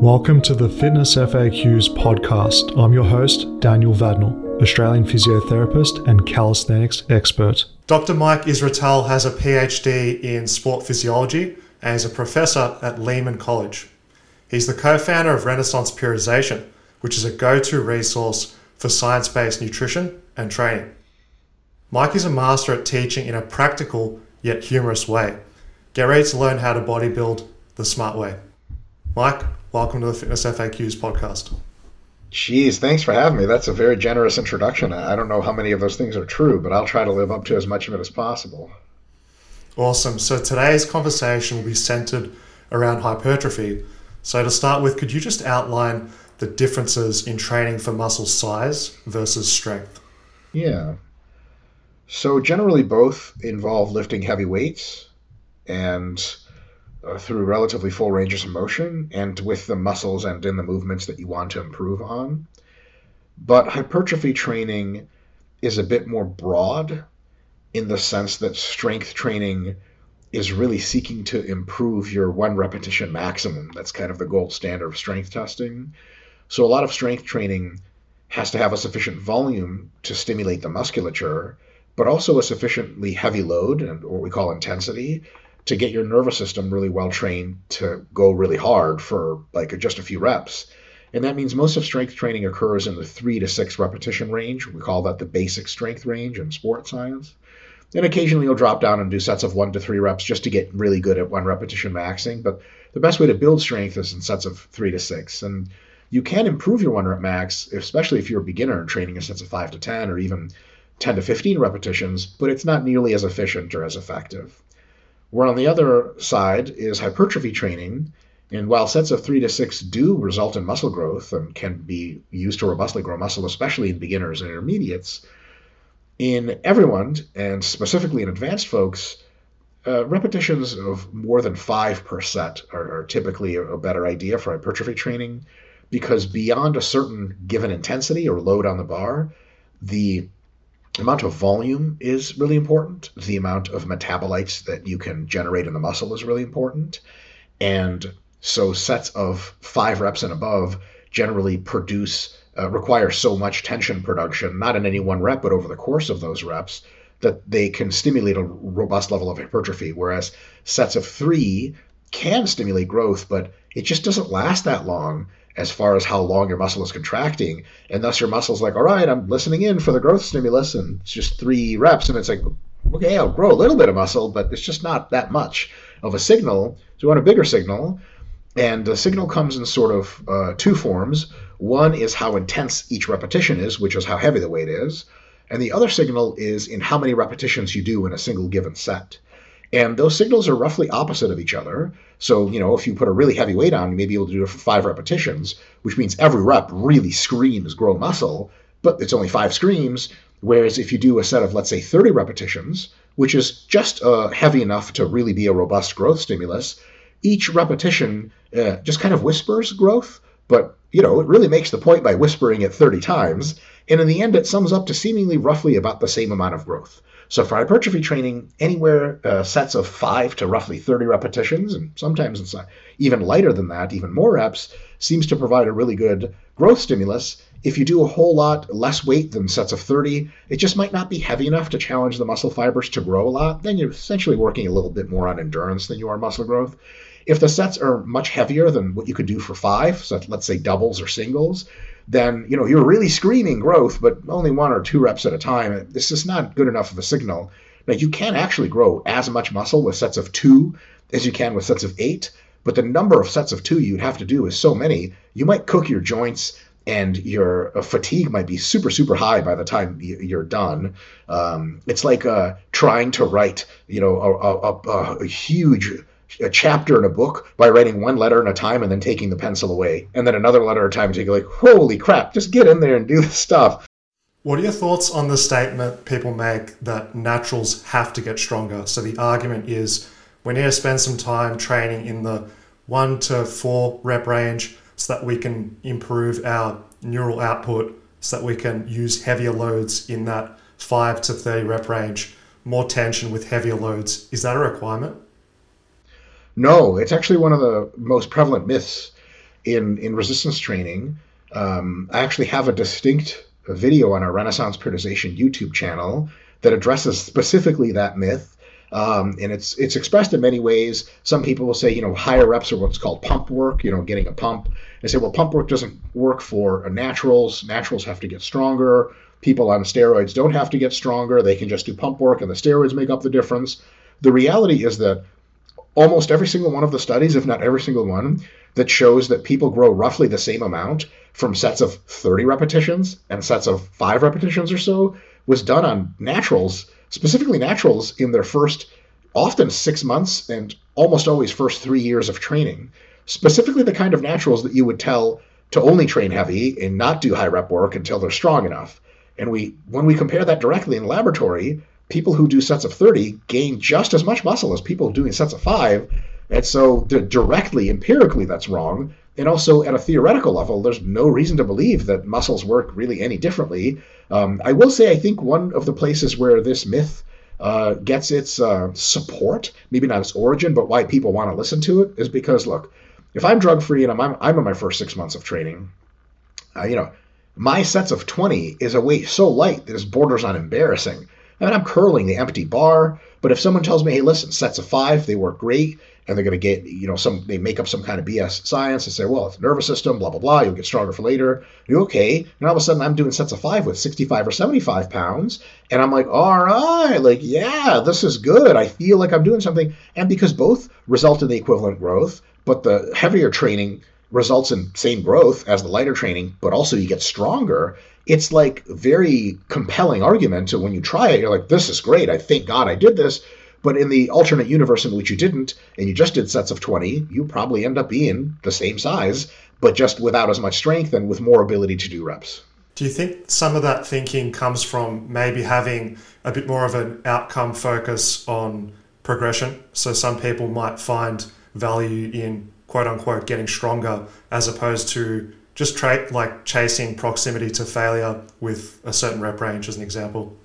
Welcome to the Fitness FAQs podcast. I'm your host, Daniel Vadnal, Australian physiotherapist and calisthenics expert. Dr. Mike Israetel has a PhD in sport physiology and is a professor at Lehman College. He's the co founder of Renaissance Periodization, which is a go to resource for science based nutrition and training. Mike is a master at teaching in a practical yet humorous way. Get ready to learn how to bodybuild the smart way. Mike, welcome to the Fitness FAQs podcast. Jeez, thanks for having me. That's a very generous introduction. I don't know how many of those things are true, but I'll try to live up to as much of it as possible. Awesome. So today's conversation will be centered around hypertrophy. So to start with, could you just outline the differences in training for muscle size versus strength? Yeah. So generally both involve lifting heavy weights and Uh, through relatively full ranges of motion and with the muscles and in the movements that you want to improve on. But hypertrophy training is a bit more broad in the sense that strength training is really seeking to improve your one repetition maximum. That's kind of the gold standard of strength testing. So a lot of strength training has to have a sufficient volume to stimulate the musculature, but also a sufficiently heavy load and what we call intensity to get your nervous system really well trained to go really hard for like just a few reps. And that means most of strength training occurs in the three to six repetition range. We call that the basic strength range in sports science. And occasionally you'll drop down and do sets of one to three reps just to get really good at one repetition maxing. But the best way to build strength is in sets of three to six. And you can improve your one rep max, especially if you're a beginner and training in sets of five to 10 or even 10 to 15 repetitions, but it's not nearly as efficient or as effective. Where on the other side is hypertrophy training. And while sets of three to six do result in muscle growth and can be used to robustly grow muscle, especially in beginners and intermediates, in everyone, and specifically in advanced folks, uh, repetitions of more than five per set are, are typically a, a better idea for hypertrophy training because beyond a certain given intensity or load on the bar, the amount of volume is really important. The amount of metabolites that you can generate in the muscle is really important. And so sets of five reps and above generally produce, uh, require so much tension production, not in any one rep, but over the course of those reps, that they can stimulate a robust level of hypertrophy. Whereas sets of three can stimulate growth, but it just doesn't last that long as far as how long your muscle is contracting. And thus your muscle's like, all right, I'm listening in for the growth stimulus, and it's just three reps, and it's like, okay, I'll grow a little bit of muscle, but it's just not that much of a signal. So you want a bigger signal. And the signal comes in sort of uh, two forms. One is how intense each repetition is, which is how heavy the weight is. And the other signal is in how many repetitions you do in a single given set. And those signals are roughly opposite of each other. So, you know, if you put a really heavy weight on, you may be able to do it for five repetitions, which means every rep really screams grow muscle, but it's only five screams. Whereas if you do a set of, let's say, 30 repetitions, which is just uh, heavy enough to really be a robust growth stimulus, each repetition uh, just kind of whispers growth, but, you know, it really makes the point by whispering it 30 times. And in the end, it sums up to seemingly roughly about the same amount of growth. So for hypertrophy training, anywhere uh, sets of five to roughly 30 repetitions, and sometimes it's uh, even lighter than that, even more reps, seems to provide a really good growth stimulus. If you do a whole lot less weight than sets of 30, it just might not be heavy enough to challenge the muscle fibers to grow a lot. Then you're essentially working a little bit more on endurance than you are muscle growth. If the sets are much heavier than what you could do for five, so let's say doubles or singles, then you know you're really screaming growth, but only one or two reps at a time. This is not good enough of a signal. Now you can actually grow as much muscle with sets of two as you can with sets of eight, but the number of sets of two you'd have to do is so many, you might cook your joints and your uh, fatigue might be super super high by the time you're done. Um, it's like uh, trying to write, you know, a, a, a, huge a chapter in a book by writing one letter at a time and then taking the pencil away, and then another letter at a time and taking like, holy crap, just get in there and do the stuff. What are your thoughts on the statement people make that naturals have to get stronger? So the argument is we need to spend some time training in the one to four rep range so that we can improve our neural output, so that we can use heavier loads in that five to 30 rep range, more tension with heavier loads. Is that a requirement? No, it's actually one of the most prevalent myths. in in resistance training. Um, I actually have a distinct video on our Renaissance periodization YouTube channel that addresses specifically that myth. Um, and it's it's expressed in many ways. Some people will say, you know, higher reps are what's called pump work, you know, getting a pump. They say, well, pump work doesn't work for naturals. Naturals have to get stronger. People on steroids don't have to get stronger. They can just do pump work, and the steroids make up the difference. The reality is that almost every single one of the studies, if not every single one, that shows that people grow roughly the same amount from sets of 30 repetitions and sets of five repetitions or so was done on naturals, specifically naturals in their first often six months and almost always first three years of training. Specifically, the kind of naturals that you would tell to only train heavy and not do high rep work until they're strong enough. And we, when we compare that directly in laboratory, people who do sets of 30 gain just as much muscle as people doing sets of five. And so, directly, empirically, that's wrong. And also, at a theoretical level, there's no reason to believe that muscles work really any differently. Um, I will say, I think one of the places where this myth uh, gets its uh, support, maybe not its origin, but why people want to listen to it, is because, look, if I'm drug free and I'm, I'm, I'm in my first six months of training, uh, you know, my sets of 20 is a weight so light that it borders on embarrassing. I mean, I'm curling the empty bar, but if someone tells me, hey, listen, sets of five, they work great, and they're going to get, you know, some, they make up some kind of BS science and say, well, it's nervous system, blah, blah, blah, you'll get stronger for later. You're okay. And all of a sudden, I'm doing sets of five with 65 or 75 pounds. And I'm like, all right, like, yeah, this is good. I feel like I'm doing something. And because both result in the equivalent growth, but the heavier training results in same growth as the lighter training, but also you get stronger. It's like very compelling argument. So when you try it, you're like, this is great. I thank God I did this. But in the alternate universe in which you didn't, and you just did sets of 20, you probably end up being the same size, but just without as much strength and with more ability to do reps. Do you think some of that thinking comes from maybe having a bit more of an outcome focus on progression? So some people might find value in quote unquote getting stronger as opposed to just tra- like chasing proximity to failure with a certain rep range as an example.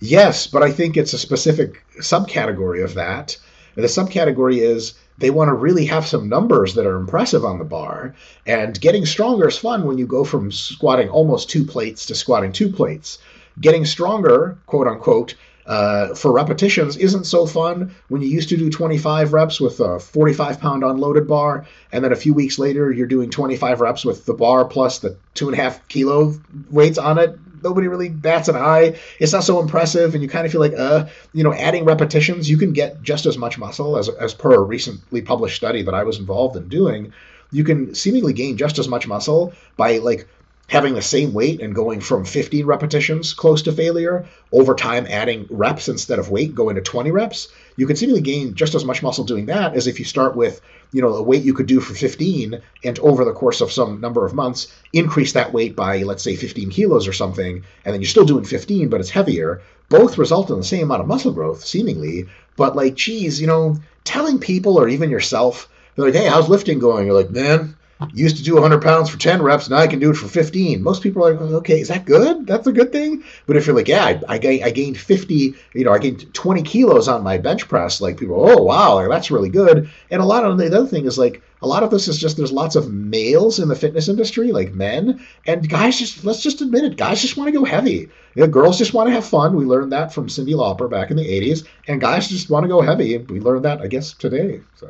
Yes but i think it's a specific subcategory of that. And the subcategory is they want to really have some numbers that are impressive on the bar and getting stronger is fun when you go from squatting almost two plates to squatting two plates. Getting stronger quote unquote uh, for repetitions isn't so fun when you used to do 25 reps with a 45 pound unloaded bar, and then a few weeks later you're doing 25 reps with the bar plus the two and a half kilo weights on it. Nobody really bats an eye. It's not so impressive, and you kind of feel like, uh, you know, adding repetitions, you can get just as much muscle as, as per a recently published study that I was involved in doing. You can seemingly gain just as much muscle by like having the same weight and going from 15 repetitions close to failure, over time adding reps instead of weight, going to 20 reps, you could seemingly gain just as much muscle doing that as if you start with, you know, a weight you could do for 15 and over the course of some number of months, increase that weight by, let's say, 15 kilos or something, and then you're still doing 15, but it's heavier. Both result in the same amount of muscle growth, seemingly, but like, geez, you know, telling people or even yourself, they're like, hey, how's lifting going? You're like, man, used to do 100 pounds for 10 reps, now I can do it for 15. Most people are like, okay, is that good? That's a good thing. But if you're like, yeah, I, I, I gained 50, you know, I gained 20 kilos on my bench press, like people, oh, wow, that's really good. And a lot of the other thing is like, a lot of this is just there's lots of males in the fitness industry, like men, and guys just, let's just admit it, guys just want to go heavy. You know, girls just want to have fun. We learned that from Cyndi Lauper back in the 80s, and guys just want to go heavy. We learned that, I guess, today. So.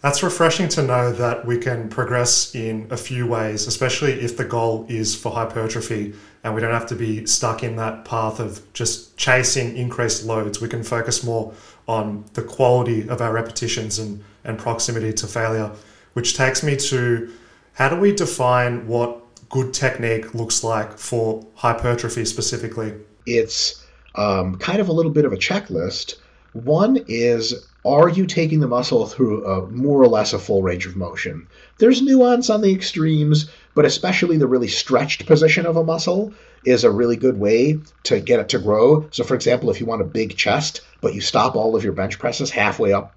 That's refreshing to know that we can progress in a few ways, especially if the goal is for hypertrophy and we don't have to be stuck in that path of just chasing increased loads. We can focus more on the quality of our repetitions and, and proximity to failure, which takes me to how do we define what good technique looks like for hypertrophy specifically? It's um, kind of a little bit of a checklist. One is are you taking the muscle through a more or less a full range of motion? There's nuance on the extremes, but especially the really stretched position of a muscle is a really good way to get it to grow. So, for example, if you want a big chest, but you stop all of your bench presses halfway up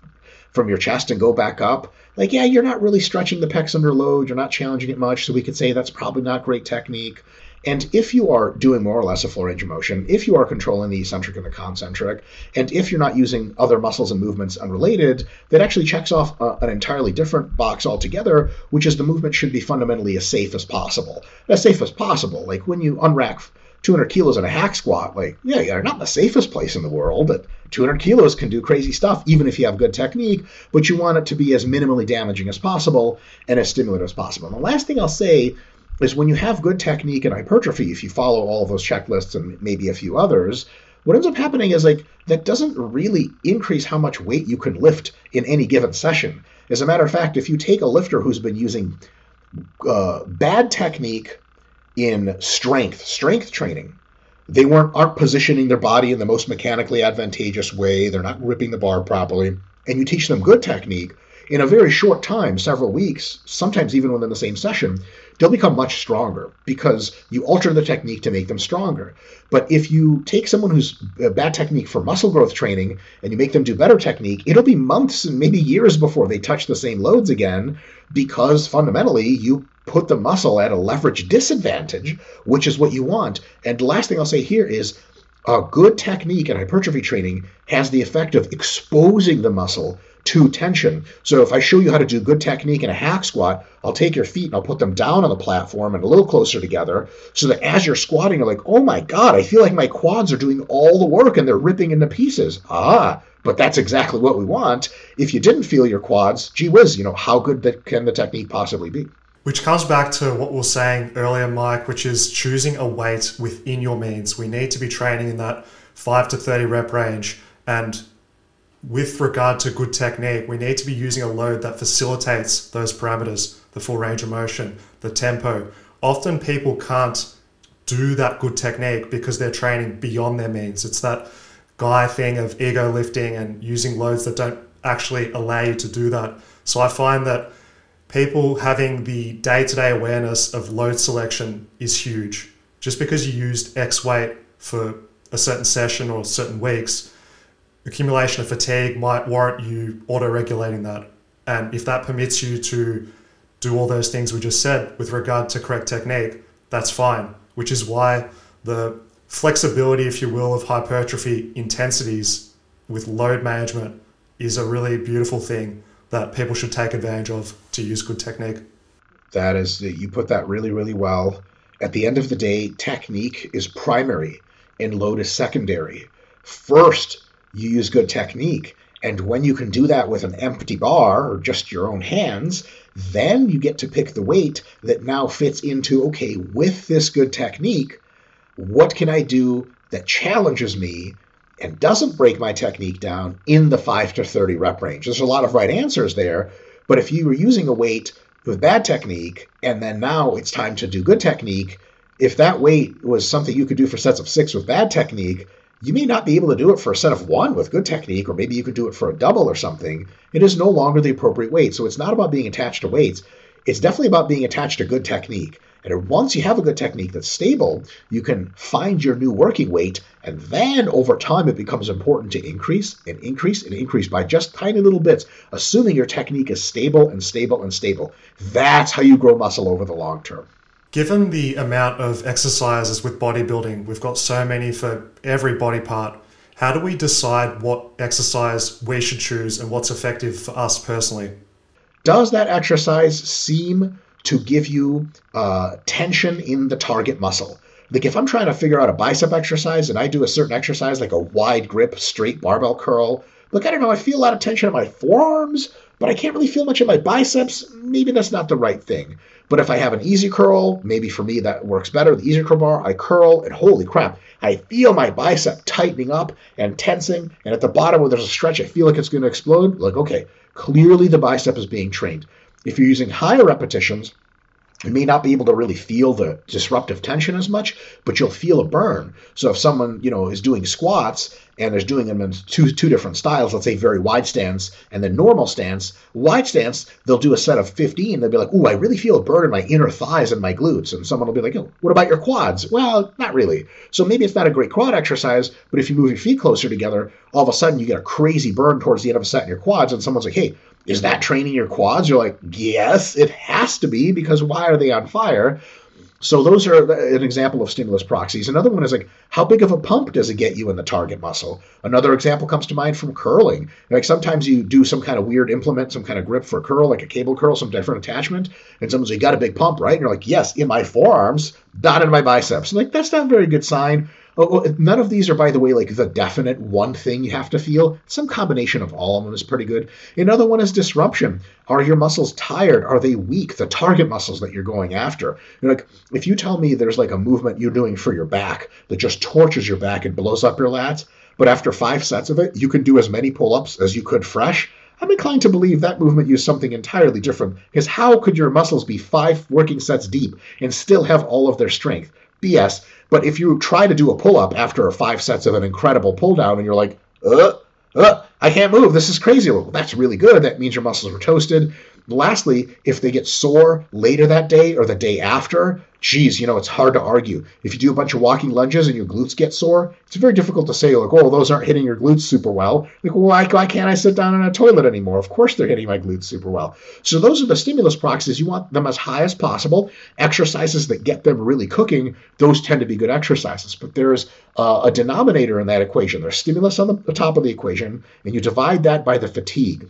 from your chest and go back up, like, yeah, you're not really stretching the pecs under load. You're not challenging it much. So we could say that's probably not great technique. And if you are doing more or less a full range of motion, if you are controlling the eccentric and the concentric, and if you're not using other muscles and movements unrelated, that actually checks off a, an entirely different box altogether, which is the movement should be fundamentally as safe as possible. As safe as possible. Like when you unrack 200 kilos in a hack squat, like, yeah, you're not in the safest place in the world. At 200 kilos can do crazy stuff, even if you have good technique, but you want it to be as minimally damaging as possible and as stimulative as possible. And the last thing I'll say is when you have good technique and hypertrophy, if you follow all of those checklists and maybe a few others, what ends up happening is like that doesn't really increase how much weight you can lift in any given session. As a matter of fact, if you take a lifter who's been using uh, bad technique in strength, strength training, they weren't aren't positioning their body in the most mechanically advantageous way. They're not gripping the bar properly, and you teach them good technique in a very short time, several weeks, sometimes even within the same session, they'll become much stronger because you alter the technique to make them stronger. But if you take someone who's bad technique for muscle growth training and you make them do better technique, it'll be months and maybe years before they touch the same loads again because fundamentally you put the muscle at a leverage disadvantage, which is what you want. And the last thing I'll say here is a good technique in hypertrophy training has the effect of exposing the muscle to tension. So if I show you how to do good technique in a hack squat, I'll take your feet and I'll put them down on the platform and a little closer together so that as you're squatting, you're like, oh my God, I feel like my quads are doing all the work and they're ripping into pieces. Ah, but that's exactly what we want. If you didn't feel your quads, gee whiz, you know, how good can the technique possibly be? Which comes back to what we were saying earlier, Mike, which is choosing a weight within your means. We need to be training in that 5 to 30 rep range. And with regard to good technique, we need to be using a load that facilitates those parameters the full range of motion, the tempo. Often people can't do that good technique because they're training beyond their means. It's that guy thing of ego lifting and using loads that don't actually allow you to do that. So I find that people having the day to day awareness of load selection is huge. Just because you used X weight for a certain session or certain weeks, accumulation of fatigue might warrant you auto regulating that. And if that permits you to do all those things we just said with regard to correct technique, that's fine, which is why the flexibility, if you will, of hypertrophy intensities with load management is a really beautiful thing that people should take advantage of to use good technique. That is, you put that really, really well. At the end of the day, technique is primary and load is secondary. First, you use good technique. And when you can do that with an empty bar or just your own hands, then you get to pick the weight that now fits into okay, with this good technique, what can I do that challenges me and doesn't break my technique down in the 5 to 30 rep range. There's a lot of right answers there, but if you were using a weight with bad technique and then now it's time to do good technique, if that weight was something you could do for sets of six with bad technique, you may not be able to do it for a set of one with good technique, or maybe you could do it for a double or something. It is no longer the appropriate weight. So it's not about being attached to weights. It's definitely about being attached to good technique. And once you have a good technique that's stable, you can find your new working weight, and then over time it becomes important to increase and increase and increase by just tiny little bits, assuming your technique is stable and stable and stable. That's how you grow muscle over the long term. Given the amount of exercises with bodybuilding, we've got so many for every body part. How do we decide what exercise we should choose and what's effective for us personally? Does that exercise seem to give you uh, tension in the target muscle. Like if I'm trying to figure out a bicep exercise and I do a certain exercise like a wide grip straight barbell curl, look, I don't know, I feel a lot of tension in my forearms, but I can't really feel much in my biceps. Maybe that's not the right thing. But if I have an EZ curl, maybe for me that works better. The EZ curl bar, I curl, and holy crap, I feel my bicep tightening up and tensing. And at the bottom where there's a stretch, I feel like it's going to explode. Like, okay, clearly the bicep is being trained. If you're using higher repetitions, you may not be able to really feel the disruptive tension as much, but you'll feel a burn. So if someone, you know, is doing squats and is doing them in two two different styles, let's say very wide stance and then normal stance, wide stance, they'll do a set of 15. They'll be like, "Ooh, I really feel a burn in my inner thighs and my glutes." And someone will be like, oh, "What about your quads?" Well, not really. So maybe it's not a great quad exercise, but if you move your feet closer together, all of a sudden you get a crazy burn towards the end of a set in your quads, and someone's like, "Hey, is that training your quads? You're like, yes, it has to be because why are they on fire? So those are an example of stimulus proxies. Another one is like, how big of a pump does it get you in the target muscle? Another example comes to mind from curling. Like sometimes you do some kind of weird implement, some kind of grip for curl, like a cable curl, some different attachment, and someone's like, you got a big pump, right? And you're like, yes, in my forearms, not in my biceps. And like, that's not a very good sign. Oh, oh, none of these are, by the way, like the definite one thing you have to feel. Some combination of all of them is pretty good. Another one is disruption. Are your muscles tired? Are they weak? The target muscles that you're going after. You're like, if you tell me there's like a movement you're doing for your back that just tortures your back and blows up your lats, but after five sets of it, you can do as many pull ups as you could fresh. I'm inclined to believe that movement used something entirely different, because how could your muscles be five working sets deep and still have all of their strength? BS. But if you try to do a pull up after five sets of an incredible pull down and you're like, uh, uh, I can't move, this is crazy. Well, that's really good. That means your muscles are toasted. Lastly, if they get sore later that day or the day after, geez, you know, it's hard to argue. If you do a bunch of walking lunges and your glutes get sore, it's very difficult to say, like, oh, those aren't hitting your glutes super well. Like, why, why can't I sit down in a toilet anymore? Of course they're hitting my glutes super well. So those are the stimulus proxies. You want them as high as possible. Exercises that get them really cooking, those tend to be good exercises. But there's uh, a denominator in that equation. There's stimulus on the, the top of the equation, and you divide that by the fatigue.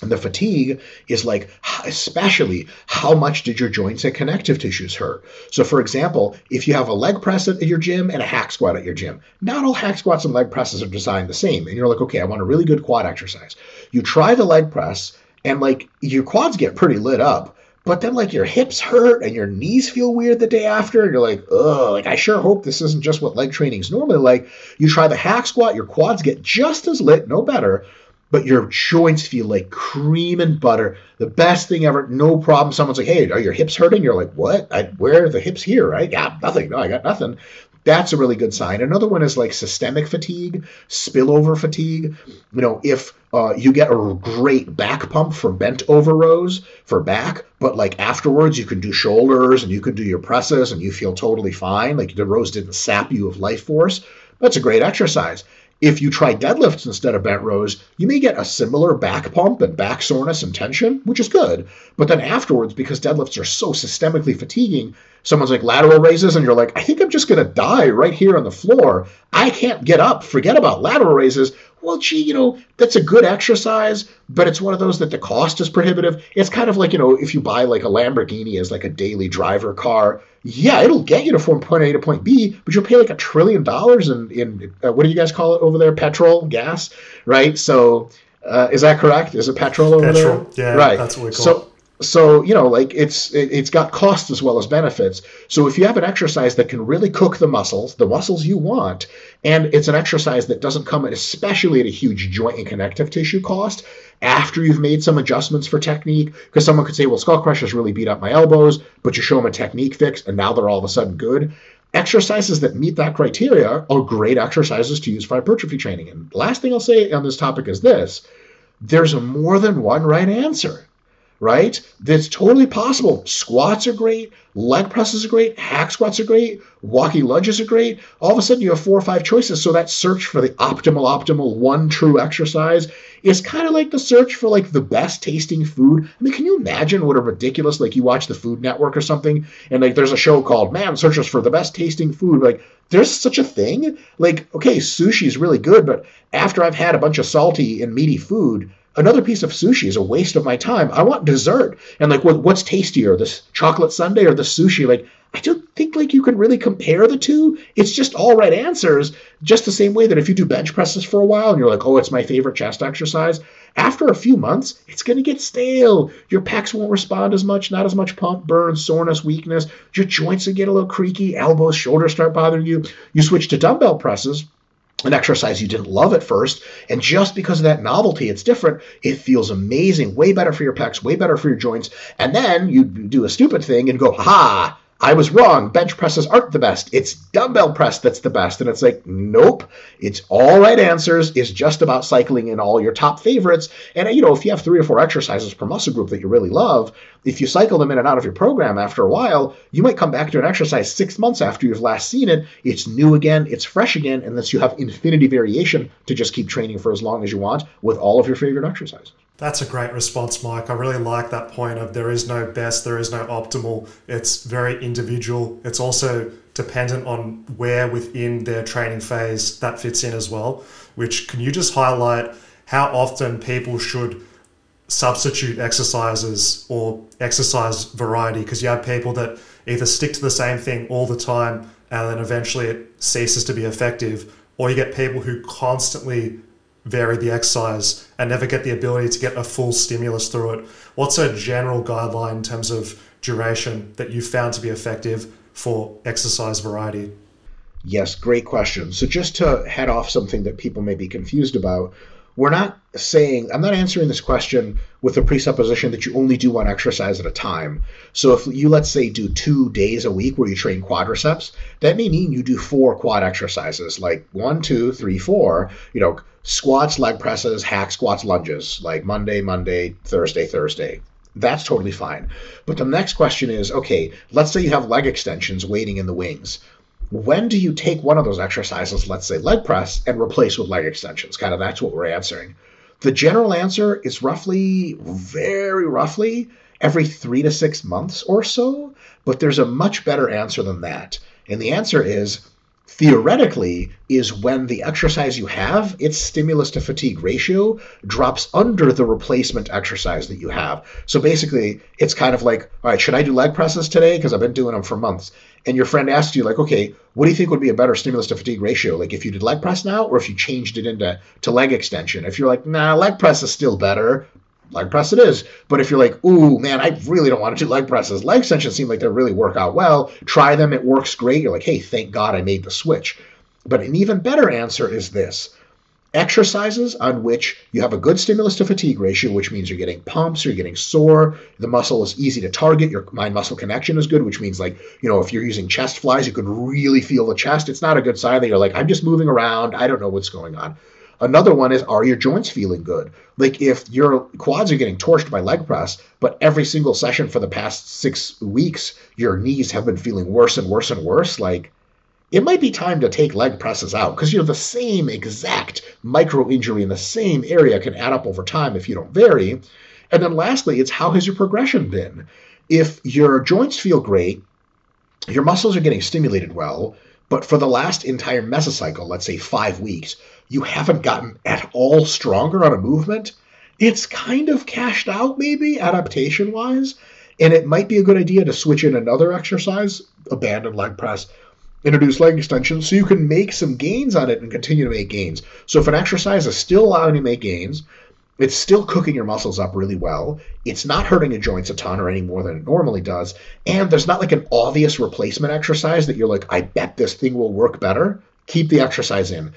And the fatigue is like, especially how much did your joints and connective tissues hurt? So, for example, if you have a leg press at your gym and a hack squat at your gym, not all hack squats and leg presses are designed the same. And you're like, okay, I want a really good quad exercise. You try the leg press, and like your quads get pretty lit up. But then, like, your hips hurt and your knees feel weird the day after. And you're like, oh, like, I sure hope this isn't just what leg training is normally like. You try the hack squat, your quads get just as lit, no better but your joints feel like cream and butter. The best thing ever. No problem. Someone's like, "Hey, are your hips hurting?" You're like, "What? I, where are the hips here?" Right? Yeah, nothing. No, I got nothing. That's a really good sign. Another one is like systemic fatigue, spillover fatigue. You know, if uh, you get a great back pump for bent over rows for back, but like afterwards you can do shoulders and you can do your presses and you feel totally fine. Like the rows didn't sap you of life force. That's a great exercise. If you try deadlifts instead of bent rows, you may get a similar back pump and back soreness and tension, which is good. But then afterwards, because deadlifts are so systemically fatiguing, someone's like lateral raises, and you're like, I think I'm just going to die right here on the floor. I can't get up. Forget about lateral raises well, gee, you know, that's a good exercise, but it's one of those that the cost is prohibitive. It's kind of like, you know, if you buy like a Lamborghini as like a daily driver car, yeah, it'll get you to from point A to point B, but you'll pay like a trillion dollars in, in uh, what do you guys call it over there? Petrol, gas, right? So, uh, is that correct? Is it petrol over petrol. there? Yeah, right. That's what we call so, it so you know like it's it, has got costs as well as benefits. So if you have an exercise that can really cook the muscles the muscles you want and it's an exercise that doesn't come especially at a huge joint and connective tissue cost after you've made some adjustments for technique because someone could say well skull crushers really beat up my elbows but you show them a technique fix and now they're all of a sudden good. Exercises that meet that criteria are great exercises to use for hypertrophy training. And last thing i'll say on this topic is this. There's more than one right answer right? That's totally possible. Squats are great, leg presses are great, hack squats are great, walking lunges are great. All of a sudden, you have four or five choices. So that search for the optimal, optimal one true exercise is kind of like the search for like the best tasting food. I mean, can you imagine what a ridiculous like you watch the Food Network or something, and like there's a show called Man Searches for the Best Tasting Food. Like, there's such a thing. Like, okay, sushi is really good, but after I've had a bunch of salty and meaty food another piece of sushi is a waste of my time. I want dessert. And like, what, what's tastier, this chocolate sundae or the sushi? Like, I don't think like you can really compare the two. It's just all right answers. Just the same way that if you do bench presses for a while and you're like, oh, it's my favorite chest exercise. After a few months, it's going to get stale. Your pecs won't respond as much, not as much pump, burn, soreness, weakness. Your joints will get a little creaky, elbows, shoulders start bothering you. You switch to dumbbell presses an exercise you didn't love at first. And just because of that novelty, it's different. It feels amazing, way better for your pecs, way better for your joints. And then you do a stupid thing and go, ha, I was wrong. Bench presses aren't the best. It's dumbbell press that's the best. And it's like, nope. It's all right answers. is just about cycling in all your top favorites. And, you know, if you have three or four exercises per muscle group that you really love, if you cycle them in and out of your program after a while, you might come back to an exercise six months after you've last seen it. It's new again, it's fresh again, and thus you have infinity variation to just keep training for as long as you want with all of your favorite exercises. That's a great response, Mike. I really like that point of there is no best, there is no optimal. It's very individual. It's also dependent on where within their training phase that fits in as well. Which can you just highlight how often people should substitute exercises or exercise variety? Because you have people that either stick to the same thing all the time and then eventually it ceases to be effective, or you get people who constantly vary the exercise and never get the ability to get a full stimulus through it. What's a general guideline in terms of duration that you found to be effective for exercise variety? Yes, great question. So, just to head off something that people may be confused about, we're not saying, I'm not answering this question with the presupposition that you only do one exercise at a time. So if you, let's say, do two days a week where you train quadriceps, that may mean you do four quad exercises, like one, two, three, four, you know, squats, leg presses, hack squats, lunges, like Monday, Monday, Thursday, Thursday. That's totally fine. But the next question is okay, let's say you have leg extensions waiting in the wings when do you take one of those exercises, let's say leg press, and replace with leg extensions? Kind of that's what we're answering. The general answer is roughly, very roughly, every three to six months or so, but there's a much better answer than that. And the answer is theoretically is when the exercise you have, its stimulus to fatigue ratio drops under the replacement exercise that you have. So basically, it's kind of like, all right, should I do leg presses today? Because I've been doing them for months. And your friend asks you, like, okay, what do you think would be a better stimulus to fatigue ratio? Like if you did leg press now, or if you changed it into to leg extension? If you're like, nah, leg press is still better, leg press it is. But if you're like, ooh, man, I really don't want to do leg presses, leg extensions seem like they really work out well. Try them, it works great. You're like, hey, thank God I made the switch. But an even better answer is this exercises on which you have a good stimulus to fatigue ratio, which means you're getting pumps, you're getting sore, the muscle is easy to target, your mind muscle connection is good, which means like, you know, if you're using chest flies, you could really feel the chest. It's not a good sign that you're like, I'm just moving around, I don't know what's going on. Another one is are your joints feeling good? Like if your quads are getting torched by leg press, but every single session for the past six weeks, your knees have been feeling worse and worse and worse, like it might be time to take leg presses out because you know the same exact micro injury in the same area can add up over time if you don't vary. And then lastly, it's how has your progression been? If your joints feel great, your muscles are getting stimulated well, but for the last entire mesocycle, let's say five weeks, you haven't gotten at all stronger on a movement, it's kind of cashed out, maybe adaptation wise. And it might be a good idea to switch in another exercise, abandon leg press, introduce leg extension, so you can make some gains on it and continue to make gains. So if an exercise is still allowing you to make gains, it's still cooking your muscles up really well. It's not hurting your joints a ton or any more than it normally does. And there's not like an obvious replacement exercise that you're like, I bet this thing will work better. Keep the exercise in.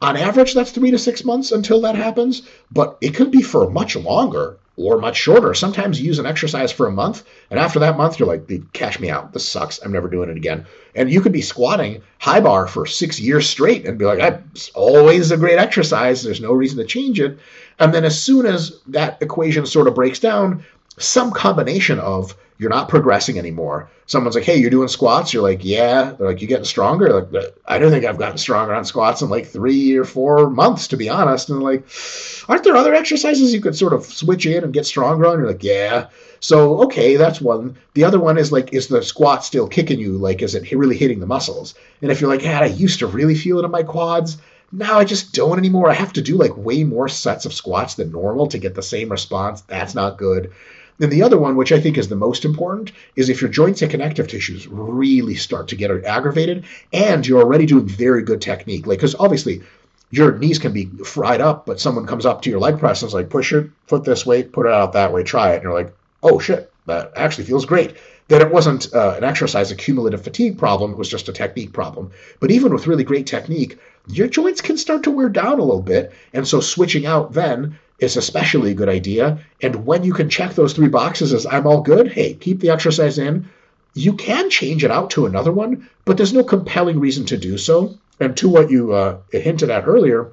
On average, that's three to six months until that happens, but it could be for much longer or much shorter. Sometimes you use an exercise for a month, and after that month, you're like, cash me out. This sucks. I'm never doing it again. And you could be squatting high bar for six years straight and be like, it's always a great exercise. There's no reason to change it. And then as soon as that equation sort of breaks down, some combination of you're not progressing anymore. Someone's like, hey, you're doing squats. You're like, yeah. They're like, "You're getting stronger? Like, I don't think I've gotten stronger on squats in like three or four months, to be honest. And like, aren't there other exercises you could sort of switch in and get stronger on? You're like, yeah. So, okay, that's one. The other one is like, is the squat still kicking you? Like, is it really hitting the muscles? And if you're like, yeah, I used to really feel it in my quads. Now I just don't anymore. I have to do like way more sets of squats than normal to get the same response. That's not good. And the other one, which I think is the most important, is if your joints and connective tissues really start to get aggravated and you're already doing very good technique. Like, because obviously your knees can be fried up, but someone comes up to your leg press and is like, push your foot this way, put it out that way, try it. And you're like, oh shit, that actually feels great. That it wasn't uh, an exercise accumulative fatigue problem, it was just a technique problem. But even with really great technique, your joints can start to wear down a little bit. And so switching out then is especially a good idea. And when you can check those three boxes as I'm all good, hey, keep the exercise in. You can change it out to another one, but there's no compelling reason to do so. And to what you uh, hinted at earlier,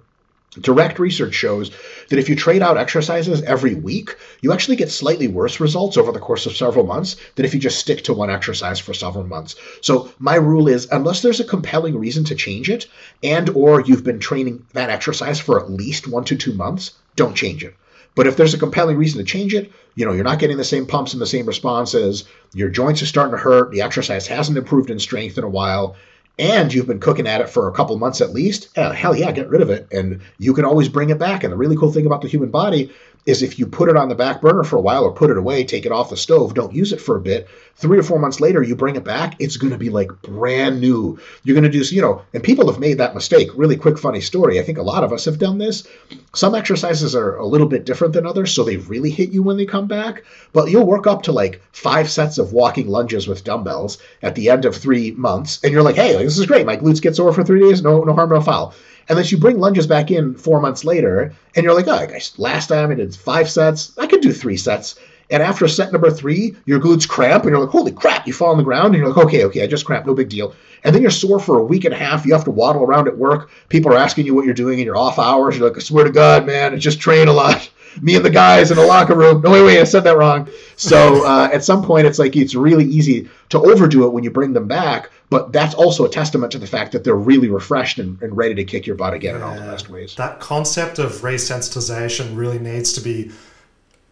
Direct research shows that if you trade out exercises every week, you actually get slightly worse results over the course of several months than if you just stick to one exercise for several months. So my rule is unless there's a compelling reason to change it and or you've been training that exercise for at least 1 to 2 months, don't change it. But if there's a compelling reason to change it, you know, you're not getting the same pumps and the same responses, your joints are starting to hurt, the exercise hasn't improved in strength in a while, and you've been cooking at it for a couple months at least, eh, hell yeah, get rid of it. And you can always bring it back. And the really cool thing about the human body is if you put it on the back burner for a while or put it away, take it off the stove, don't use it for a bit, three or four months later, you bring it back, it's going to be like brand new. You're going to do, you know, and people have made that mistake. Really quick, funny story. I think a lot of us have done this. Some exercises are a little bit different than others, so they really hit you when they come back. But you'll work up to like five sets of walking lunges with dumbbells at the end of three months, and you're like, hey, this is great. My glutes get sore for three days, no, no harm, no foul. And then you bring lunges back in four months later, and you're like, oh, guys, last time I did five sets. I could do three sets. And after set number three, your glutes cramp, and you're like, holy crap, you fall on the ground, and you're like, okay, okay, I just cramped, no big deal. And then you're sore for a week and a half. You have to waddle around at work. People are asking you what you're doing in your off hours. You're like, I swear to God, man, I just train a lot. Me and the guys in the locker room. No, wait, wait, I said that wrong. So uh, at some point, it's like it's really easy to overdo it when you bring them back. But that's also a testament to the fact that they're really refreshed and, and ready to kick your butt again yeah. in all the best ways. That concept of resensitization really needs to be,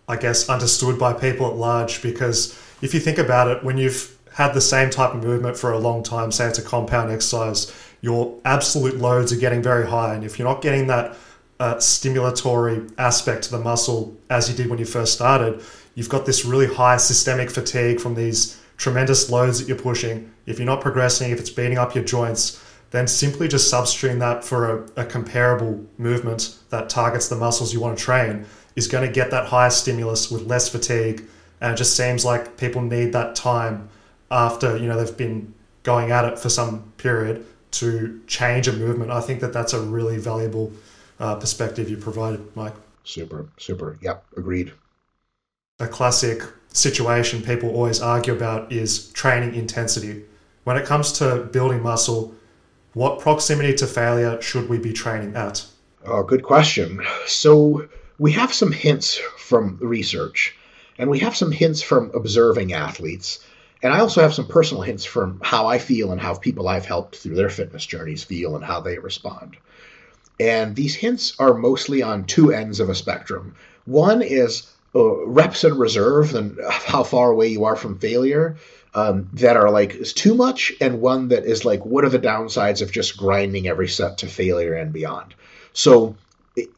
I guess, understood by people at large because if you think about it, when you've had the same type of movement for a long time, say it's a compound exercise, your absolute loads are getting very high. And if you're not getting that uh, stimulatory aspect to the muscle as you did when you first started, you've got this really high systemic fatigue from these tremendous loads that you're pushing. If you're not progressing, if it's beating up your joints, then simply just substituting that for a, a comparable movement that targets the muscles you want to train is going to get that higher stimulus with less fatigue. And it just seems like people need that time after you know they've been going at it for some period to change a movement. I think that that's a really valuable uh, perspective you provided, Mike. Super, super. Yep, agreed. A classic situation people always argue about is training intensity. When it comes to building muscle, what proximity to failure should we be training at? Oh, good question. So, we have some hints from research, and we have some hints from observing athletes. And I also have some personal hints from how I feel and how people I've helped through their fitness journeys feel and how they respond. And these hints are mostly on two ends of a spectrum. One is uh, reps in reserve and how far away you are from failure um, that are like is too much, and one that is like what are the downsides of just grinding every set to failure and beyond. So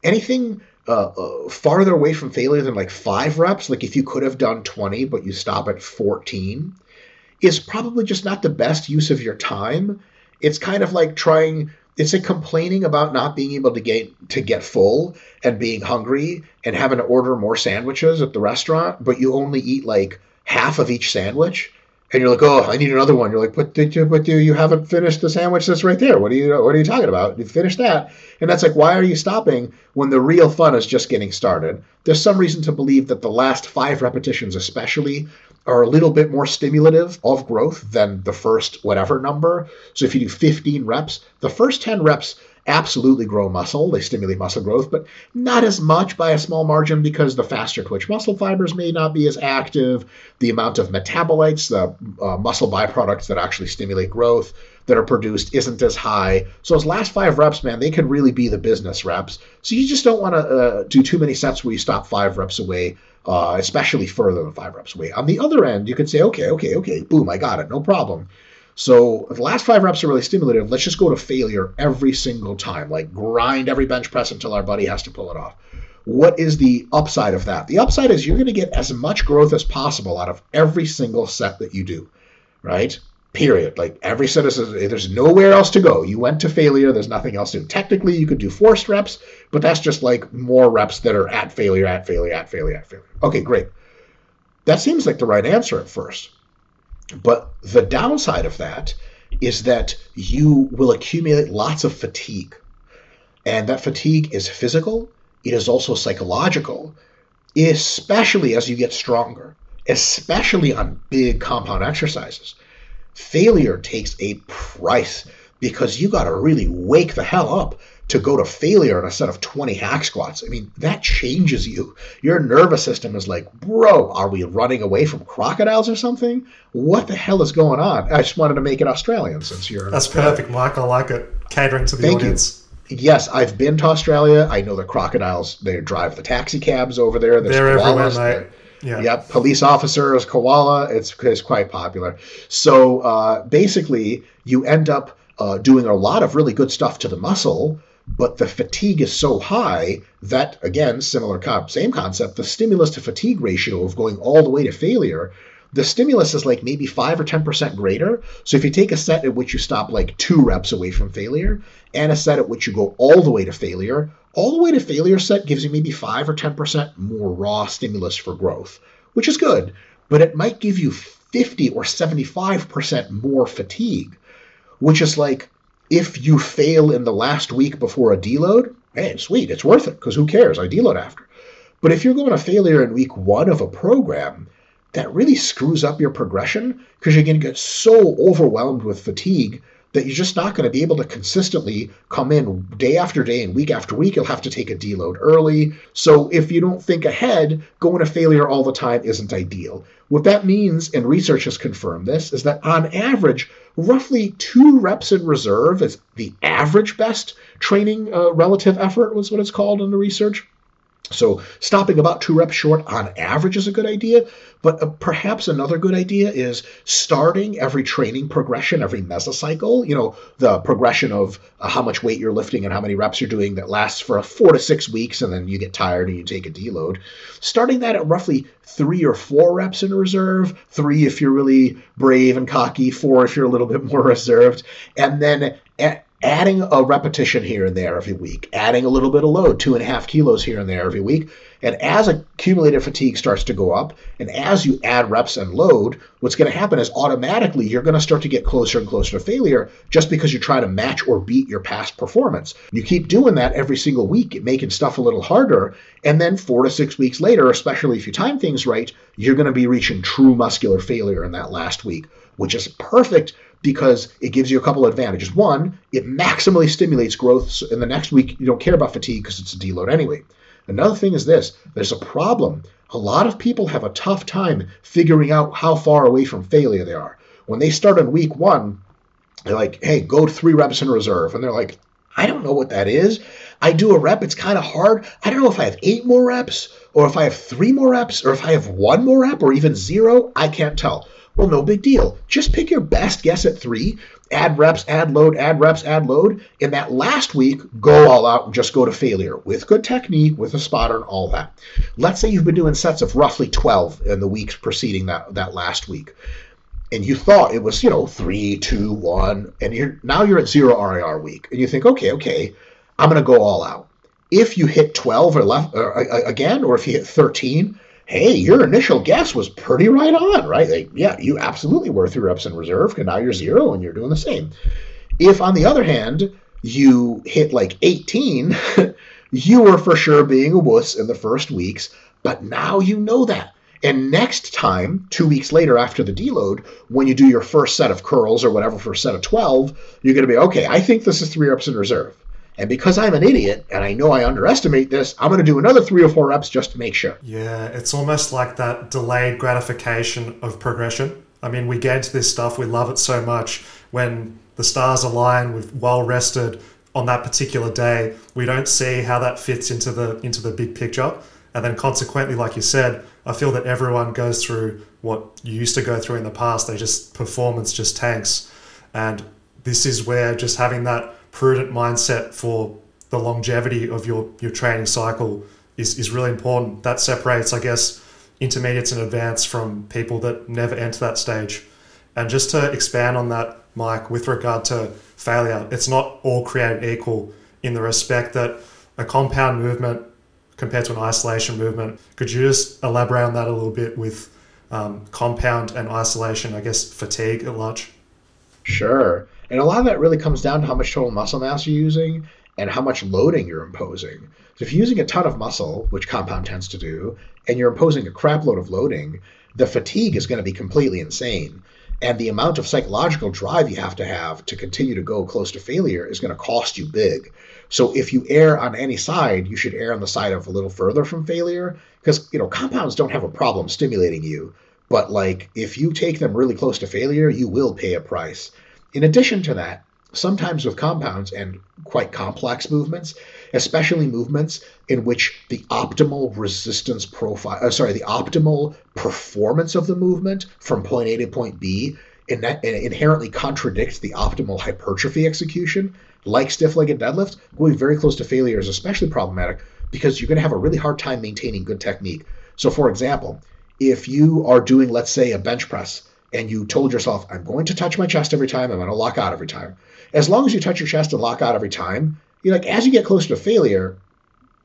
anything uh, farther away from failure than like five reps, like if you could have done 20 but you stop at 14, is probably just not the best use of your time. It's kind of like trying it's a complaining about not being able to get to get full and being hungry and having to order more sandwiches at the restaurant, but you only eat like half of each sandwich. And you're like, oh, I need another one. You're like, but did you, but do you haven't finished the sandwich that's right there? What are you, what are you talking about? You finished that, and that's like, why are you stopping when the real fun is just getting started? There's some reason to believe that the last five repetitions, especially, are a little bit more stimulative of growth than the first whatever number. So if you do 15 reps, the first 10 reps absolutely grow muscle. They stimulate muscle growth, but not as much by a small margin because the faster twitch muscle fibers may not be as active. The amount of metabolites, the uh, muscle byproducts that actually stimulate growth that are produced isn't as high. So those last five reps, man, they could really be the business reps. So you just don't want to uh, do too many sets where you stop five reps away uh, especially further than five reps away. On the other end, you could say, okay, okay, okay, boom, I got it, no problem. So the last five reps are really stimulative. Let's just go to failure every single time, like grind every bench press until our buddy has to pull it off. What is the upside of that? The upside is you're going to get as much growth as possible out of every single set that you do, right? Period. Like every set is there's nowhere else to go. You went to failure. There's nothing else to do. Technically, you could do forced reps, but that's just like more reps that are at failure, at failure, at failure, at failure. Okay, great. That seems like the right answer at first. But the downside of that is that you will accumulate lots of fatigue. And that fatigue is physical, it is also psychological, especially as you get stronger, especially on big compound exercises. Failure takes a price because you got to really wake the hell up to go to failure in a set of 20 hack squats. I mean, that changes you. Your nervous system is like, bro, are we running away from crocodiles or something? What the hell is going on? I just wanted to make it Australian since you're. That's perfect, Mike. I like it. Catering to the Thank audience. You. Yes, I've been to Australia. I know the crocodiles. They drive the taxi cabs over there. There's They're koalas. everywhere, mate. Yeah. Yep. Police officers, koala. It's, it's quite popular. So uh, basically, you end up uh, doing a lot of really good stuff to the muscle, but the fatigue is so high that, again, similar, same concept, the stimulus to fatigue ratio of going all the way to failure the stimulus is like maybe 5 or 10% greater. So if you take a set at which you stop like two reps away from failure and a set at which you go all the way to failure, all the way to failure set gives you maybe 5 or 10% more raw stimulus for growth, which is good, but it might give you 50 or 75% more fatigue, which is like if you fail in the last week before a deload, hey, sweet, it's worth it because who cares? I deload after. But if you're going to failure in week one of a program, that really screws up your progression because you're going to get so overwhelmed with fatigue that you're just not going to be able to consistently come in day after day and week after week. You'll have to take a deload early. So if you don't think ahead, going to failure all the time isn't ideal. What that means, and research has confirmed this, is that on average, roughly two reps in reserve is the average best training uh, relative effort, was what it's called in the research. So stopping about two reps short on average is a good idea, but uh, perhaps another good idea is starting every training progression, every mesocycle, you know, the progression of uh, how much weight you're lifting and how many reps you're doing that lasts for a four to six weeks and then you get tired and you take a deload. Starting that at roughly three or four reps in reserve, three if you're really brave and cocky, four if you're a little bit more reserved, and then at adding a repetition here and there every week, adding a little bit of load, two and a half kilos here and there every week. And as accumulated fatigue starts to go up, and as you add reps and load, what's going to happen is automatically you're going to start to get closer and closer to failure just because you try to match or beat your past performance. You keep doing that every single week, making stuff a little harder. And then four to six weeks later, especially if you time things right, you're going to be reaching true muscular failure in that last week, which is perfect because it gives you a couple advantages. One, it maximally stimulates growth. So in the next week, you don't care about fatigue because it's a deload anyway. Another thing is this there's a problem. A lot of people have a tough time figuring out how far away from failure they are. When they start on week one, they're like, hey, go three reps in reserve. And they're like, I don't know what that is. I do a rep, it's kind of hard. I don't know if I have eight more reps, or if I have three more reps, or if I have one more rep, or even zero. I can't tell. Well, no big deal. Just pick your best guess at three, add reps, add load, add reps, add load. In that last week, go all out and just go to failure with good technique, with a spotter, and all that. Let's say you've been doing sets of roughly 12 in the weeks preceding that, that last week. And you thought it was, you know, three, two, one, and you're now you're at zero RIR week. And you think, okay, okay, I'm gonna go all out. If you hit 12 or left or, uh, again, or if you hit 13, hey, your initial guess was pretty right on, right? Like, yeah, you absolutely were three reps in reserve, and now you're zero and you're doing the same. If, on the other hand, you hit like 18, you were for sure being a wuss in the first weeks, but now you know that. And next time, two weeks later after the deload, when you do your first set of curls or whatever for a set of 12, you're going to be, okay, I think this is three reps in reserve. And because I'm an idiot and I know I underestimate this, I'm going to do another three or four reps just to make sure. Yeah, it's almost like that delayed gratification of progression. I mean, we get into this stuff, we love it so much. When the stars align, we've well rested on that particular day, we don't see how that fits into the into the big picture. And then consequently, like you said, I feel that everyone goes through what you used to go through in the past. They just performance just tanks. And this is where just having that prudent mindset for the longevity of your, your training cycle is, is really important. That separates, I guess, intermediates and advanced from people that never enter that stage. And just to expand on that, Mike, with regard to failure, it's not all created equal in the respect that a compound movement compared to an isolation movement. Could you just elaborate on that a little bit with um, compound and isolation, I guess, fatigue at large? Sure. And a lot of that really comes down to how much total muscle mass you're using and how much loading you're imposing. So if you're using a ton of muscle, which compound tends to do, and you're imposing a crap load of loading, the fatigue is going to be completely insane. And the amount of psychological drive you have to have to continue to go close to failure is going to cost you big. So if you err on any side, you should err on the side of a little further from failure because you know compounds don't have a problem stimulating you, but like if you take them really close to failure, you will pay a price. In addition to that, sometimes with compounds and quite complex movements, especially movements in which the optimal resistance profile, uh, sorry, the optimal performance of the movement from point A to point B in that, inherently contradicts the optimal hypertrophy execution, like stiff legged deadlift, going very close to failure is especially problematic because you're going to have a really hard time maintaining good technique. So, for example, if you are doing, let's say, a bench press and you told yourself, I'm going to touch my chest every time, I'm going to lock out every time. As long as you touch your chest and lock out every time, you're like, as you get closer to failure,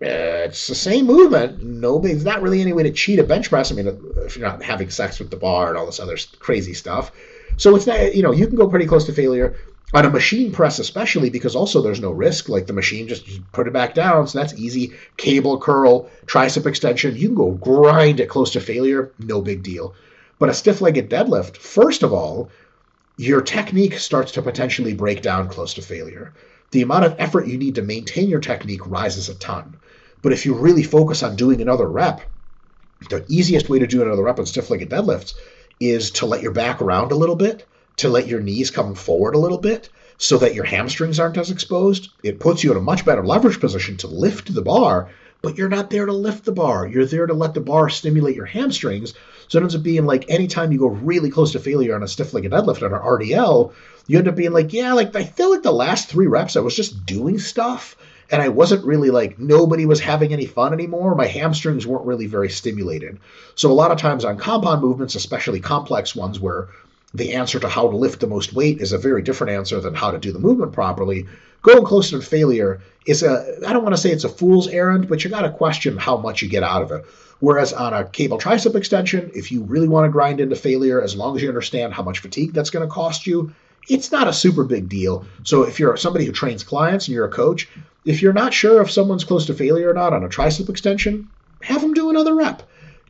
uh, it's the same movement. No, there's not really any way to cheat a bench press. I mean, if you're not having sex with the bar and all this other crazy stuff. So it's not, you know, you can go pretty close to failure on a machine press, especially because also there's no risk. Like the machine just, just put it back down, so that's easy. Cable curl, tricep extension, you can go grind it close to failure, no big deal. But a stiff legged deadlift, first of all, your technique starts to potentially break down close to failure. The amount of effort you need to maintain your technique rises a ton. But if you really focus on doing another rep, the easiest way to do another rep on stiff legged deadlifts is to let your back around a little bit to let your knees come forward a little bit so that your hamstrings aren't as exposed. It puts you in a much better leverage position to lift the bar, but you're not there to lift the bar. You're there to let the bar stimulate your hamstrings. So it ends up being like anytime you go really close to failure on a stiff legged deadlift on an RDL, you end up being like, yeah, like I feel like the last three reps I was just doing stuff and I wasn't really like nobody was having any fun anymore. My hamstrings weren't really very stimulated. So a lot of times on compound movements, especially complex ones where the answer to how to lift the most weight is a very different answer than how to do the movement properly. Going closer to failure is a, I don't want to say it's a fool's errand, but you got to question how much you get out of it. Whereas on a cable tricep extension, if you really want to grind into failure, as long as you understand how much fatigue that's going to cost you, it's not a super big deal. So if you're somebody who trains clients and you're a coach, if you're not sure if someone's close to failure or not on a tricep extension, have them do another rep.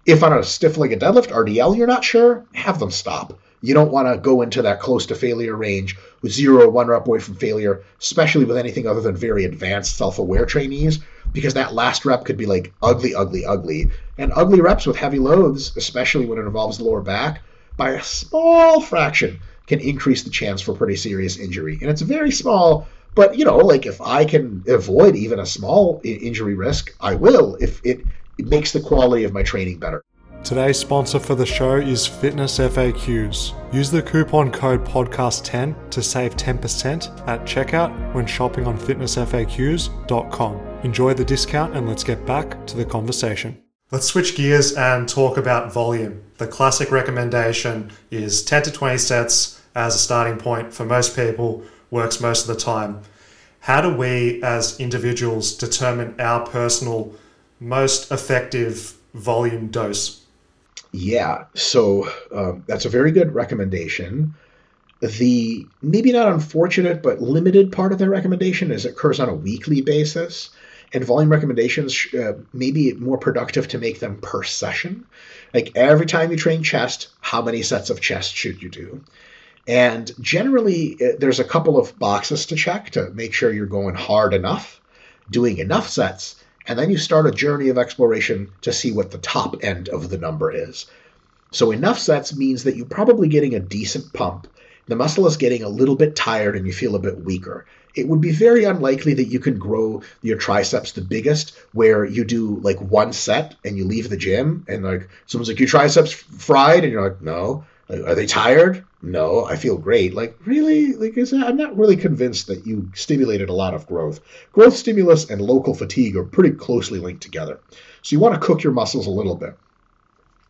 If on a stiff legged deadlift, RDL, you're not sure, have them stop. You don't want to go into that close to failure range with zero one rep away from failure, especially with anything other than very advanced self aware trainees, because that last rep could be like ugly, ugly, ugly. And ugly reps with heavy loads, especially when it involves the lower back, by a small fraction can increase the chance for pretty serious injury. And it's very small, but you know, like if I can avoid even a small injury risk, I will if it, it makes the quality of my training better. Today's sponsor for the show is Fitness FAQs. Use the coupon code podcast10 to save 10% at checkout when shopping on fitnessfaqs.com. Enjoy the discount and let's get back to the conversation. Let's switch gears and talk about volume. The classic recommendation is 10 to 20 sets as a starting point for most people, works most of the time. How do we as individuals determine our personal most effective volume dose? Yeah, so um, that's a very good recommendation. The maybe not unfortunate but limited part of the recommendation is it occurs on a weekly basis, and volume recommendations uh, may be more productive to make them per session. Like every time you train chest, how many sets of chest should you do? And generally, uh, there's a couple of boxes to check to make sure you're going hard enough, doing enough sets, and then you start a journey of exploration to see what the top end of the number is. So enough sets means that you're probably getting a decent pump. The muscle is getting a little bit tired and you feel a bit weaker. It would be very unlikely that you can grow your triceps the biggest where you do like one set and you leave the gym and like someone's like your triceps fried and you're like no are they tired? No, I feel great. Like, really? Like, is that, I'm not really convinced that you stimulated a lot of growth. Growth stimulus and local fatigue are pretty closely linked together. So you want to cook your muscles a little bit.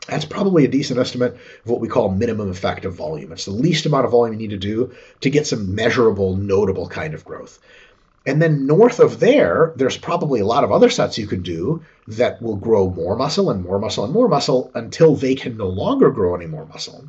That's probably a decent estimate of what we call minimum effective volume. It's the least amount of volume you need to do to get some measurable, notable kind of growth. And then north of there, there's probably a lot of other sets you can do that will grow more muscle and more muscle and more muscle until they can no longer grow any more muscle.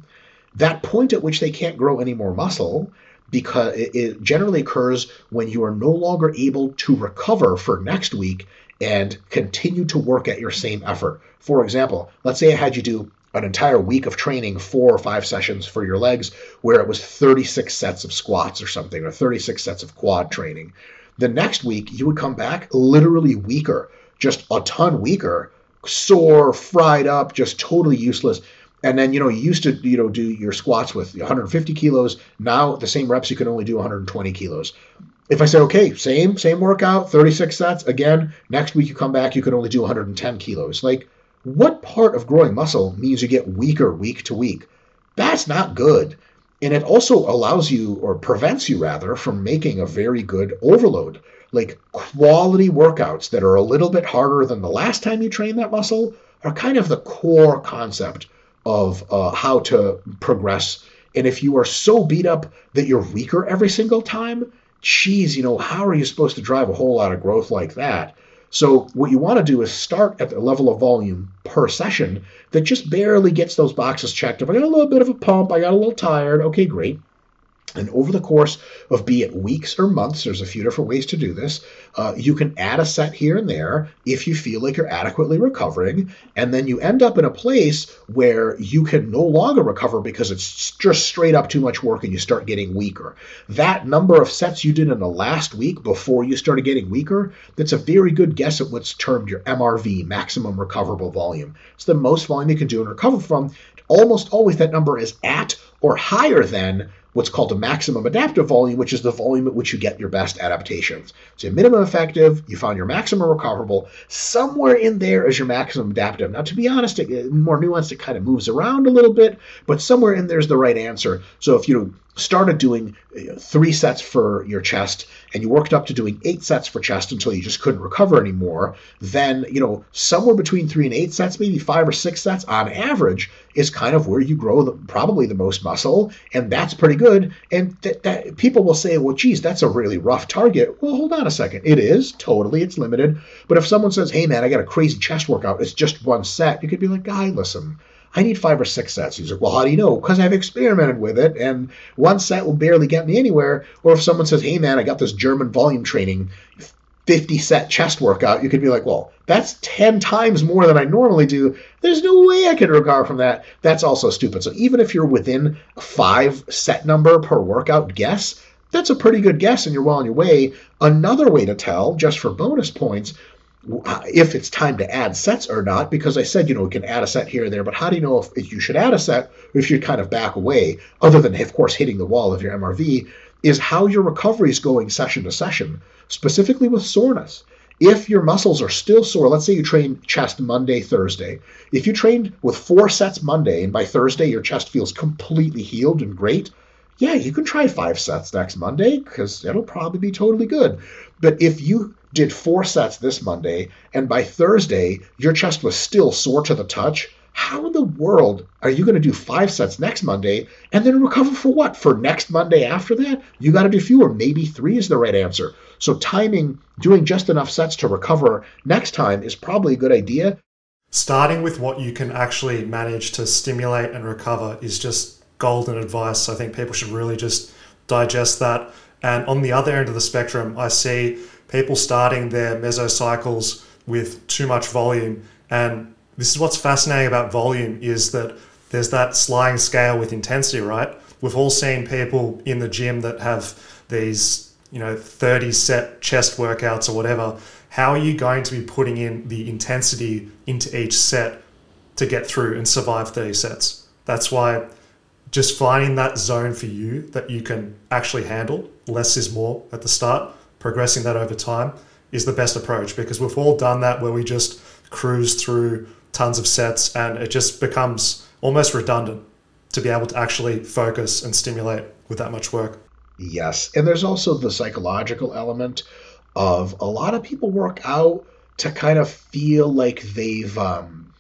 That point at which they can't grow any more muscle because it, generally occurs when you are no longer able to recover for next week and continue to work at your same effort. For example, let's say I had you do an entire week of training, four or five sessions for your legs, where it was 36 sets of squats or something, or 36 sets of quad training. The next week, you would come back literally weaker, just a ton weaker, sore, fried up, just totally useless. And then, you know, you used to, you know, do your squats with 150 kilos. Now, the same reps, you can only do 120 kilos. If I say, okay, same, same workout, 36 sets, again, next week you come back, you can only do 110 kilos. Like, what part of growing muscle means you get weaker week to week? That's not good. And it also allows you, or prevents you rather, from making a very good overload. Like quality workouts that are a little bit harder than the last time you trained that muscle are kind of the core concept of uh, how to progress. And if you are so beat up that you're weaker every single time, geez, you know, how are you supposed to drive a whole lot of growth like that? So what you want to do is start at the level of volume per session that just barely gets those boxes checked. If I got a little bit of a pump, I got a little tired, okay, great. And over the course of be it weeks or months, there's a few different ways to do this. Uh, you can add a set here and there if you feel like you're adequately recovering, and then you end up in a place where you can no longer recover because it's just straight up too much work and you start getting weaker. That number of sets you did in the last week before you started getting weaker, that's a very good guess at what's termed your MRV, maximum recoverable volume. It's the most volume you can do and recover from. Almost always that number is at or higher than what's called a maximum adaptive volume, which is the volume at which you get your best adaptations. So minimum effective, you found your maximum recoverable. Somewhere in there is your maximum adaptive. Now, to be honest, it, more nuanced, it kind of moves around a little bit, but somewhere in there's the right answer. So if you started doing three sets for your chest and you worked up to doing eight sets for chest until you just couldn't recover anymore, then, you know, somewhere between three and eight sets, maybe five or six sets on average is kind of where you grow the, probably the most muscle. And that's pretty good. And that, that people will say, well, geez, that's a really rough target. Well, hold on a second. It is totally, it's limited. But if someone says, hey, man, I got a crazy chest workout, it's just one set, you could be like, guy, listen, I need five or six sets. He's like, well, how do you know? Because I've experimented with it, and one set will barely get me anywhere. Or if someone says, hey, man, I got this German volume training 50 set chest workout, you could be like, well, that's 10 times more than I normally do. There's no way I could recover from that. That's also stupid. So even if you're within a five set number per workout guess, that's a pretty good guess and you're well on your way. Another way to tell, just for bonus points, if it's time to add sets or not, because I said, you know, we can add a set here and there, but how do you know if, if you should add a set or if you kind of back away, other than, of course, hitting the wall of your MRV, is how your recovery is going session to session, specifically with soreness. If your muscles are still sore, let's say you train chest Monday, Thursday. If you trained with four sets Monday and by Thursday your chest feels completely healed and great, yeah, you can try five sets next Monday because it'll probably be totally good. But if you did four sets this Monday, and by Thursday, your chest was still sore to the touch, how in the world are you going to do five sets next Monday and then recover for what? For next Monday after that? You got to do fewer. Maybe three is the right answer. So, timing, doing just enough sets to recover next time is probably a good idea. Starting with what you can actually manage to stimulate and recover is just golden advice. I think people should really just digest that. And on the other end of the spectrum, I see people starting their mesocycles with too much volume. And this is what's fascinating about volume is that there's that sliding scale with intensity, right? We've all seen people in the gym that have these, you know, 30 set chest workouts or whatever. How are you going to be putting in the intensity into each set to get through and survive 30 sets? That's why just finding that zone for you that you can actually handle, less is more at the start, progressing that over time is the best approach because we've all done that where we just cruise through tons of sets and it just becomes almost redundant to be able to actually focus and stimulate with that much work. Yes. And there's also the psychological element of a lot of people work out to kind of feel like they've um,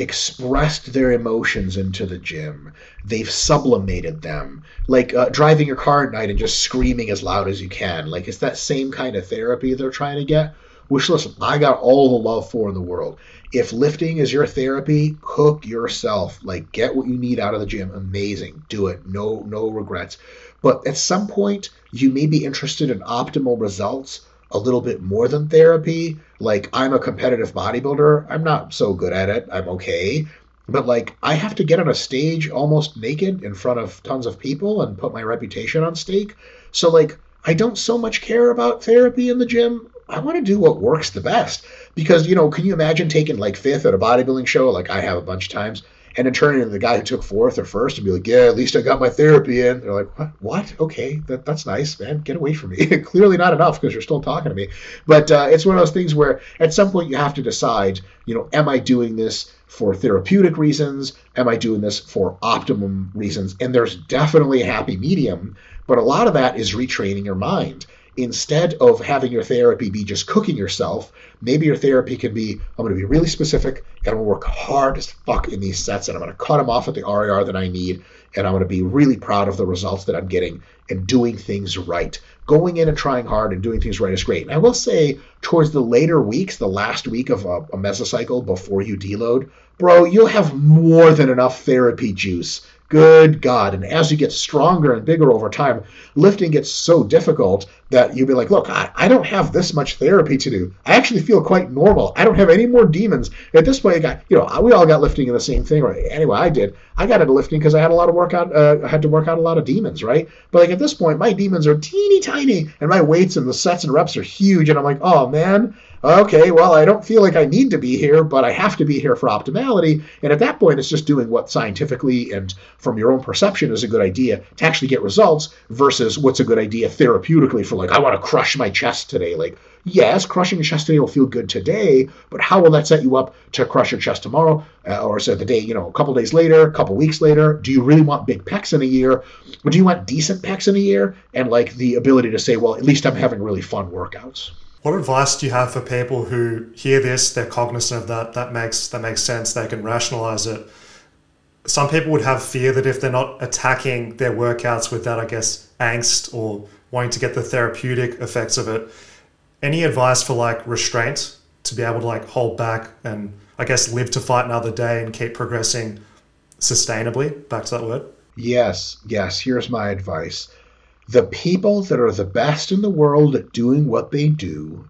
expressed their emotions into the gym. They've sublimated them, like uh, driving your car at night and just screaming as loud as you can. Like it's that same kind of therapy they're trying to get. Which listen, I got all the love for in the world. If lifting is your therapy, cook yourself. Like get what you need out of the gym. Amazing. Do it. No no regrets. But at some point, you may be interested in optimal results a little bit more than therapy. Like, I'm a competitive bodybuilder. I'm not so good at it. I'm okay. But, like, I have to get on a stage almost naked in front of tons of people and put my reputation on stake. So, like, I don't so much care about therapy in the gym. I want to do what works the best. Because, you know, can you imagine taking like fifth at a bodybuilding show, like I have a bunch of times, and then turning to the guy who took fourth or first and be like, "Yeah, at least I got my therapy in." They're like, "What? What? Okay, that, that's nice, man. Get away from me." Clearly not enough because you're still talking to me. But uh, it's one of those things where at some point you have to decide, you know, am I doing this for therapeutic reasons? Am I doing this for optimum reasons? And there's definitely a happy medium, but a lot of that is retraining your mind instead of having your therapy be just cooking yourself, maybe your therapy can be I'm going to be really specific and I'm going to work hard as fuck in these sets and I'm going to cut them off at the RIR that I need and I'm going to be really proud of the results that I'm getting and doing things right. Going in and trying hard and doing things right is great. And I will say, towards the later weeks, the last week of a, a mesocycle before you deload, bro, you'll have more than enough therapy juice Good God. And as you get stronger and bigger over time, lifting gets so difficult that you'll be like, look, I, I don't have this much therapy to do. I actually feel quite normal. I don't have any more demons. At this point, I got, you know, we all got lifting in the same thing, right? Anyway, I did. I got into lifting because I had a lot of workout, uh, I had to work out a lot of demons, right? But like at this point, my demons are teeny tiny and my weights and the sets and reps are huge. And I'm like, oh man, okay, well, I don't feel like I need to be here, but I have to be here for optimality. And at that point, it's just doing what scientifically and from your own perception is a good idea to actually get results versus what's a good idea therapeutically for like, I want to crush my chest today. Like, yes, crushing your chest today will feel good today, but how will that set you up to crush your chest tomorrow? Uh, or say the day, you know, a couple days later, a couple weeks later? Do you really want big pecs in a year? Or do you want decent pecs in a year? And like the ability to say, well, at least I'm having really fun workouts. What advice do you have for people who hear this, they're cognizant of that, that makes that makes sense, they can rationalize it. Some people would have fear that if they're not attacking their workouts with that, I guess, angst or wanting to get the therapeutic effects of it. Any advice for like restraint to be able to like hold back and I guess live to fight another day and keep progressing sustainably? Back to that word. Yes, yes. Here's my advice the people that are the best in the world at doing what they do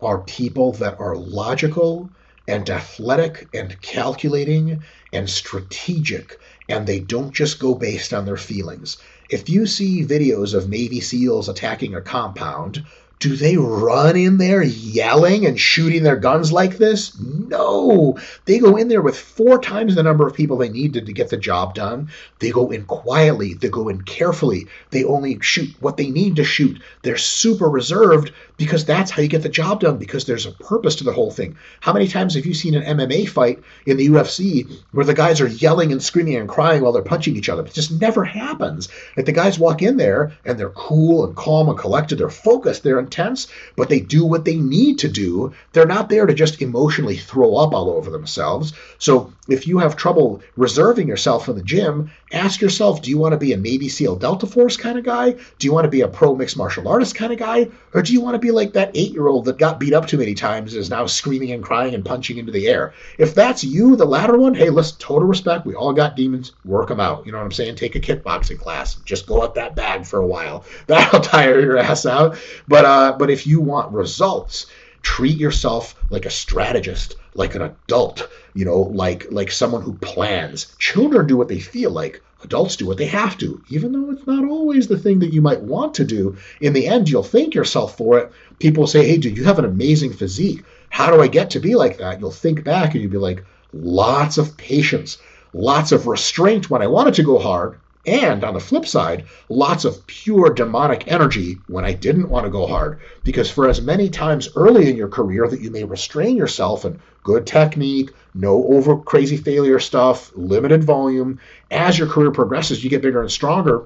are people that are logical and athletic and calculating and strategic, and they don't just go based on their feelings. If you see videos of Navy SEALs attacking a compound, do they run in there yelling and shooting their guns like this? No. They go in there with four times the number of people they needed to get the job done. They go in quietly, they go in carefully. They only shoot what they need to shoot. They're super reserved because that's how you get the job done because there's a purpose to the whole thing. How many times have you seen an MMA fight in the UFC where the guys are yelling and screaming and crying while they're punching each other? It just never happens. If the guys walk in there and they're cool and calm and collected, they're focused, they're intense, but they do what they need to do. They're not there to just emotionally throw up all over themselves. So if you have trouble reserving yourself in the gym, ask yourself do you want to be a Navy SEAL Delta Force kind of guy? Do you want to be a pro mixed martial artist kind of guy? Or do you want to be like that eight year old that got beat up too many times and is now screaming and crying and punching into the air? If that's you, the latter one, hey, listen, total respect. We all got demons. Work them out. You know what I'm saying? Take a kickboxing class. Just go at that bag for a while. That'll tire your ass out. But uh, but if you want results, treat yourself like a strategist like an adult you know like like someone who plans. Children do what they feel like. Adults do what they have to even though it's not always the thing that you might want to do. In the end you'll thank yourself for it. People say hey dude you have an amazing physique. How do i get to be like that? You'll think back and you'll be like lots of patience lots of restraint when i wanted to go hard and on the flip side, lots of pure demonic energy when I didn't want to go hard. Because for as many times early in your career that you may restrain yourself and good technique, no over crazy failure stuff, limited volume, as your career progresses, you get bigger and stronger.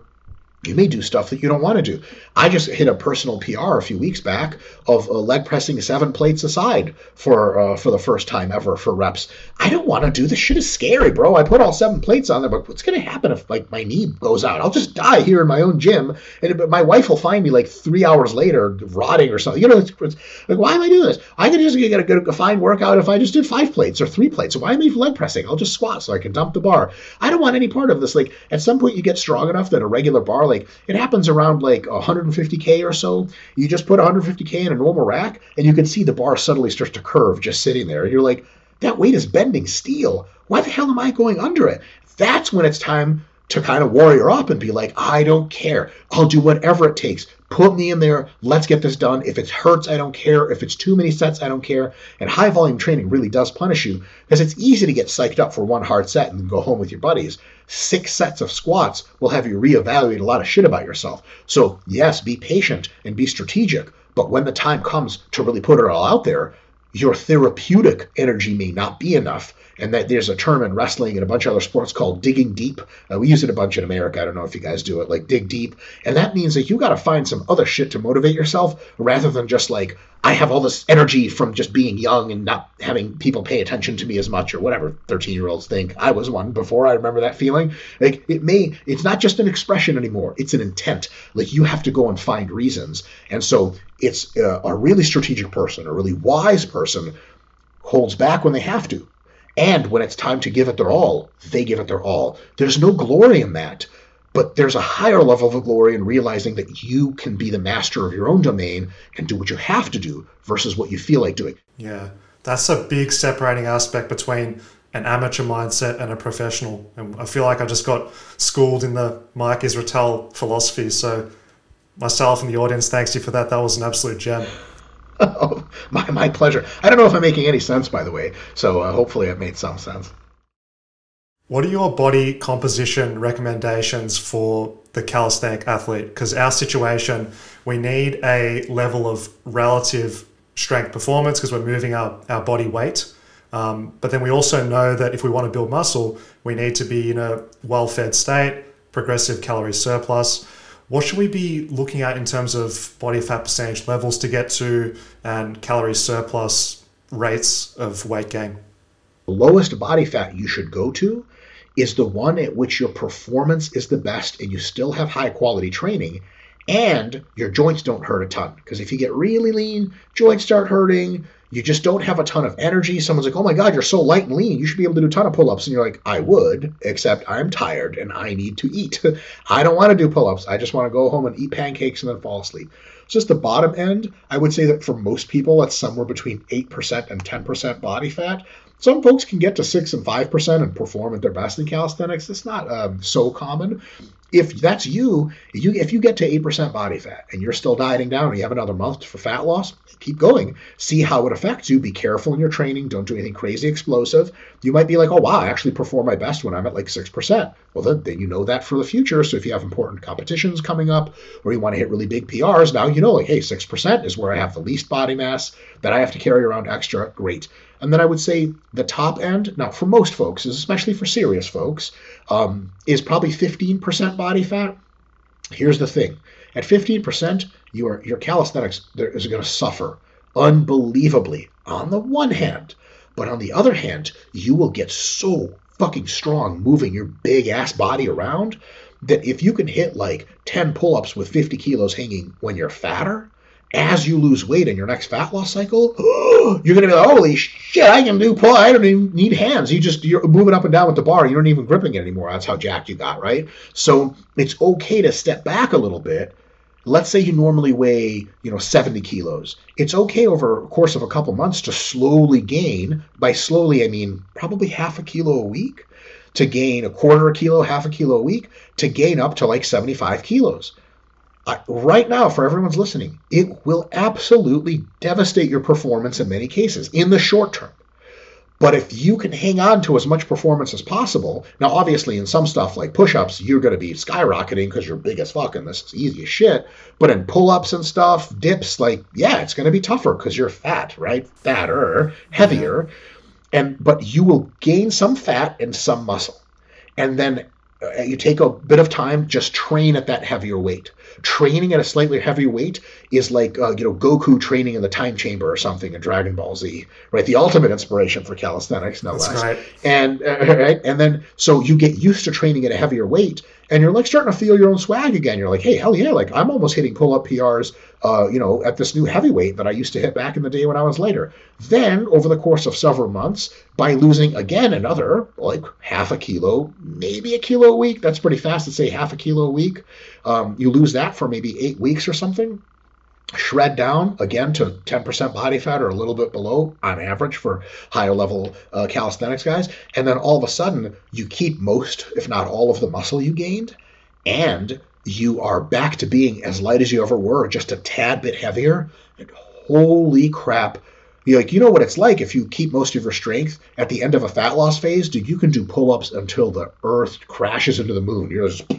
You may do stuff that you don't want to do. I just hit a personal PR a few weeks back of uh, leg pressing seven plates aside for uh, for the first time ever for reps. I don't want to do this. Shit is scary, bro. I put all seven plates on there, but what's gonna happen if like my knee goes out? I'll just die here in my own gym, and my wife will find me like three hours later rotting or something. You know, it's, it's like why am I doing this? I can just get a, good a fine workout if I just did five plates or three plates. So why am I leg pressing? I'll just squat so I can dump the bar. I don't want any part of this. Like at some point you get strong enough that a regular bar like it happens around like 150k or so. You just put 150k in a normal rack, and you can see the bar suddenly starts to curve just sitting there. And you're like, that weight is bending steel. Why the hell am I going under it? That's when it's time to kind of warrior up and be like, I don't care. I'll do whatever it takes. Put me in there. Let's get this done. If it hurts, I don't care. If it's too many sets, I don't care. And high volume training really does punish you because it's easy to get psyched up for one hard set and go home with your buddies. Six sets of squats will have you reevaluate a lot of shit about yourself. So, yes, be patient and be strategic. But when the time comes to really put it all out there, your therapeutic energy may not be enough and that there's a term in wrestling and a bunch of other sports called digging deep. Uh, we use it a bunch in America. I don't know if you guys do it, like dig deep. And that means that you got to find some other shit to motivate yourself rather than just like, I have all this energy from just being young and not having people pay attention to me as much or whatever 13 year olds think. I was one before. I remember that feeling. Like it may, it's not just an expression anymore, it's an intent. Like you have to go and find reasons. And so it's uh, a really strategic person, a really wise person holds back when they have to and when it's time to give it their all, they give it their all. There's no glory in that, but there's a higher level of glory in realizing that you can be the master of your own domain and do what you have to do versus what you feel like doing. Yeah, that's a big separating aspect between an amateur mindset and a professional. And I feel like I just got schooled in the Mike Israetel philosophy. So, myself and the audience, thanks you for that. That was an absolute gem. my, my pleasure. I don't know if I'm making any sense, by the way, so uh, hopefully it made some sense. What are your body composition recommendations for the calisthenic athlete? Because our situation, we need a level of relative strength performance because we're moving our, our body weight. Um, but then we also know that if we want to build muscle, we need to be in a well fed state, progressive calorie surplus what should we be looking at in terms of body fat percentage levels to get to and calorie surplus rates of weight gain? The lowest body fat you should go to is the one at which your performance is the best and you still have high quality training and your joints don't hurt a ton. Because if you get really lean, joints start hurting, you just don't have a ton of energy. Someone's like, oh my God, you're so light and lean. You should be able to do a ton of pull ups. And you're like, I would, except I'm tired and I need to eat. I don't want to do pull ups. I just want to go home and eat pancakes and then fall asleep. So just the bottom end, I would say that for most people, that's somewhere between 8% and 10% body fat. Some folks can get to 6 and 5% and perform at their best in calisthenics. It's not um, so common if that's you, you if you get to 8% body fat and you're still dieting down and you have another month for fat loss, keep going. See how it affects you. Be careful in your training. Don't do anything crazy explosive. You might be like, oh, wow, I actually perform my best when I'm at like 6%. Well, then, then you know that for the future. So if you have important competitions coming up or you want to hit really big PRs, now you know, like, hey, 6% is where I have the least body mass that I have to carry around extra. Great. And then I would say the top end, now for most folks, especially for serious folks, um, is probably 15% body fat. Here's the thing at 15%, your, your calisthenics is going to suffer unbelievably on the one hand. But on the other hand, you will get so fucking strong moving your big ass body around that if you can hit like 10 pull ups with 50 kilos hanging when you're fatter, as you lose weight in your next fat loss cycle, you're gonna be like, holy shit, I can do pull. I don't even need hands. You just you're moving up and down with the bar. You aren't even gripping it anymore. That's how jacked you got, right? So it's okay to step back a little bit. Let's say you normally weigh, you know, 70 kilos. It's okay over a course of a couple months to slowly gain. By slowly, I mean probably half a kilo a week. To gain a quarter a kilo, half a kilo a week, to gain up to like 75 kilos right now, for everyone's listening, it will absolutely devastate your performance in many cases in the short term. But if you can hang on to as much performance as possible, now obviously in some stuff like push-ups, you're going to be skyrocketing because you're big as fuck and this is easy as shit. But in pull-ups and stuff, dips, like yeah, it's going to be tougher because you're fat, right? Fatter, heavier, and but you will gain some fat and some muscle, and then you take a bit of time, just train at that heavier weight. Training at a slightly heavier weight is like uh, you know Goku training in the time chamber or something in Dragon Ball Z, right? The ultimate inspiration for calisthenics, no That's less. right. And uh, right, and then so you get used to training at a heavier weight, and you're like starting to feel your own swag again. You're like, hey, hell yeah, like I'm almost hitting pull up PRs, uh, you know, at this new heavyweight that I used to hit back in the day when I was lighter. Then over the course of several months, by losing again another like half a kilo, maybe a kilo a week. That's pretty fast to say half a kilo a week. Um, you lose that for maybe eight weeks or something shred down again to 10% body fat or a little bit below on average for higher level uh, calisthenics guys. And then all of a sudden you keep most if not all of the muscle you gained and you are back to being as light as you ever were just a tad bit heavier. And holy crap. You like you know what it's like if you keep most of your strength at the end of a fat loss phase dude you can do pull-ups until the earth crashes into the moon. You're just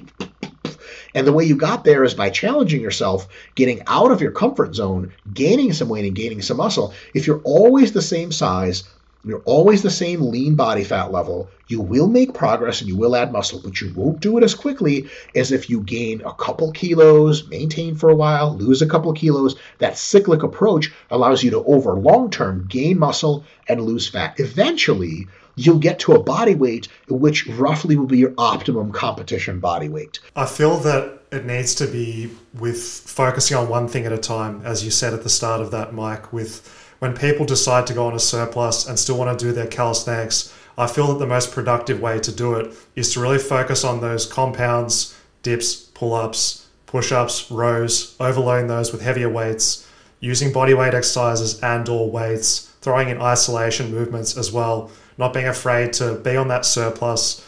and the way you got there is by challenging yourself, getting out of your comfort zone, gaining some weight and gaining some muscle. If you're always the same size, you're always the same lean body fat level, you will make progress and you will add muscle, but you won't do it as quickly as if you gain a couple kilos, maintain for a while, lose a couple kilos. That cyclic approach allows you to, over long term, gain muscle and lose fat. Eventually, you'll get to a body weight which roughly will be your optimum competition body weight. I feel that it needs to be with focusing on one thing at a time, as you said at the start of that, Mike. With when people decide to go on a surplus and still want to do their calisthenics, I feel that the most productive way to do it is to really focus on those compounds, dips, pull ups, push ups, rows, overloading those with heavier weights, using body weight exercises and or weights, throwing in isolation movements as well not being afraid to be on that surplus.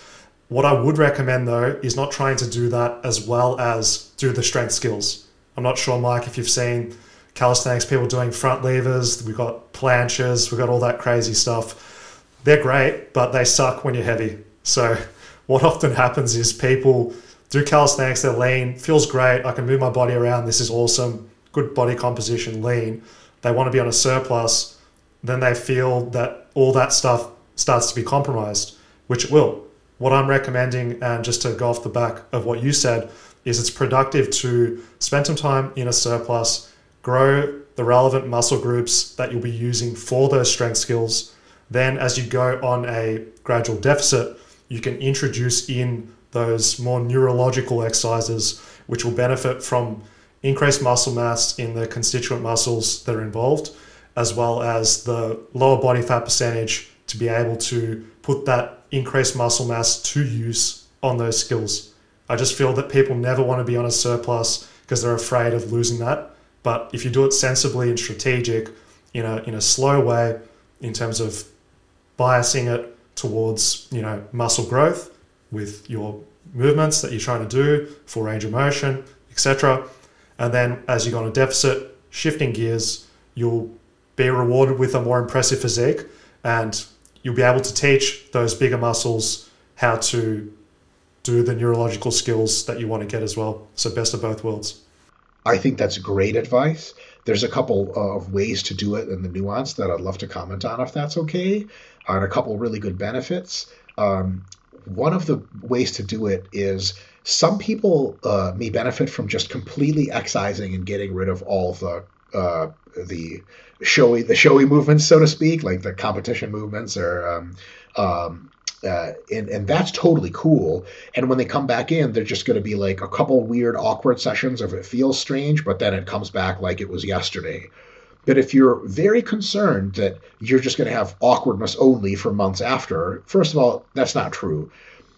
What I would recommend though is not trying to do that as well as do the strength skills. I'm not sure, Mike, if you've seen calisthenics people doing front levers, we've got planches, we've got all that crazy stuff. They're great, but they suck when you're heavy. So, what often happens is people do calisthenics, they're lean, feels great, I can move my body around, this is awesome, good body composition, lean. They want to be on a surplus, then they feel that all that stuff starts to be compromised, which it will. What I'm recommending, and just to go off the back of what you said, is it's productive to spend some time in a surplus, grow the relevant muscle groups that you'll be using for those strength skills. Then, as you go on a gradual deficit, you can introduce in those more neurological exercises, which will benefit from increased muscle mass in the constituent muscles that are involved, as well as the lower body fat percentage to be able to put that increased muscle mass to use on those skills. I just feel that people never want to be on a surplus because they're afraid of losing that. But if you do it sensibly and strategic, in a in a slow way, in terms of biasing it towards you know muscle growth with your movements that you're trying to do, full range of motion, etc. And then as you go on a deficit, shifting gears, you'll be rewarded with a more impressive physique and you'll be able to teach those bigger muscles how to do the neurological skills that you want to get as well. So, best of both worlds. I think that's great advice. There's a couple of ways to do it and the nuance that I'd love to comment on if that's okay, and a couple really good benefits. Um, one of the ways to do it is some people uh, may benefit from just completely excising and getting rid of all the uh, the showy the showy movements, so to speak, like the competition movements, or um, um, uh, and and that's totally cool. And when they come back in, they're just going to be like a couple weird, awkward sessions if it feels strange, but then it comes back like it was yesterday. But if you're very concerned that you're just going to have awkwardness only for months after, first of all, that's not true.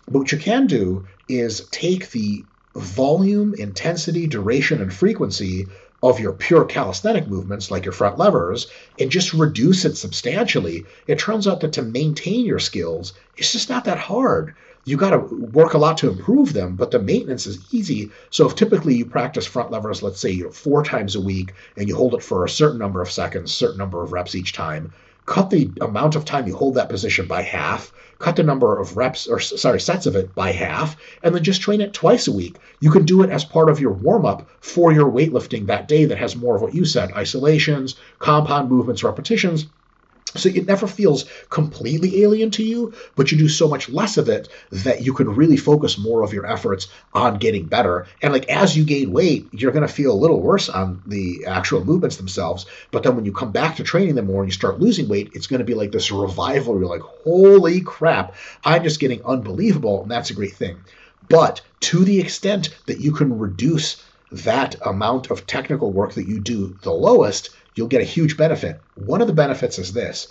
But what you can do is take the volume, intensity, duration, and frequency of your pure calisthenic movements, like your front levers, and just reduce it substantially, it turns out that to maintain your skills, it's just not that hard. You got to work a lot to improve them, but the maintenance is easy. So if typically you practice front levers, let's say you know, four times a week, and you hold it for a certain number of seconds, certain number of reps each time, cut the amount of time you hold that position by half, cut the number of reps or sorry, sets of it by half, and then just train it twice a week. You can do it as part of your warm up for your weightlifting that day that has more of what you said isolations, compound movements, repetitions. So it never feels completely alien to you, but you do so much less of it that you can really focus more of your efforts on getting better. And like as you gain weight, you're going to feel a little worse on the actual movements themselves. But then when you come back to training them more and you start losing weight, it's going to be like this revival. You're like, holy crap, I'm just getting unbelievable. And that's a great thing. But to the extent that you can reduce that amount of technical work that you do the lowest, you'll get a huge benefit. One of the benefits is this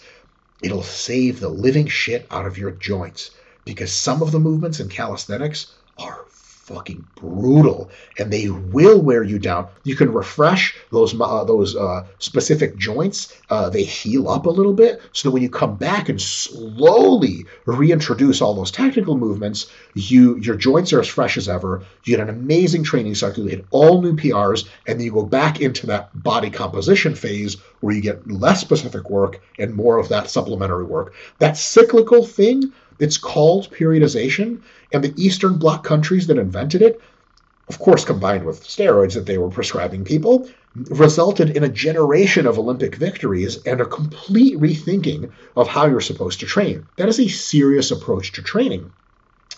it'll save the living shit out of your joints because some of the movements in calisthenics are fucking brutal, and they will wear you down. You can refresh those uh, those uh, specific joints; uh, they heal up a little bit, so that when you come back and slowly reintroduce all those technical movements, you your joints are as fresh as ever. You get an amazing training cycle. You hit all new PRs, and then you go back into that body composition phase where you get less specific work and more of that supplementary work. That cyclical thing it's called periodization, and the Eastern Bloc countries that invented it, of course, combined with steroids that they were prescribing people, resulted in a generation of Olympic victories and a complete rethinking of how you're supposed to train. That is a serious approach to training.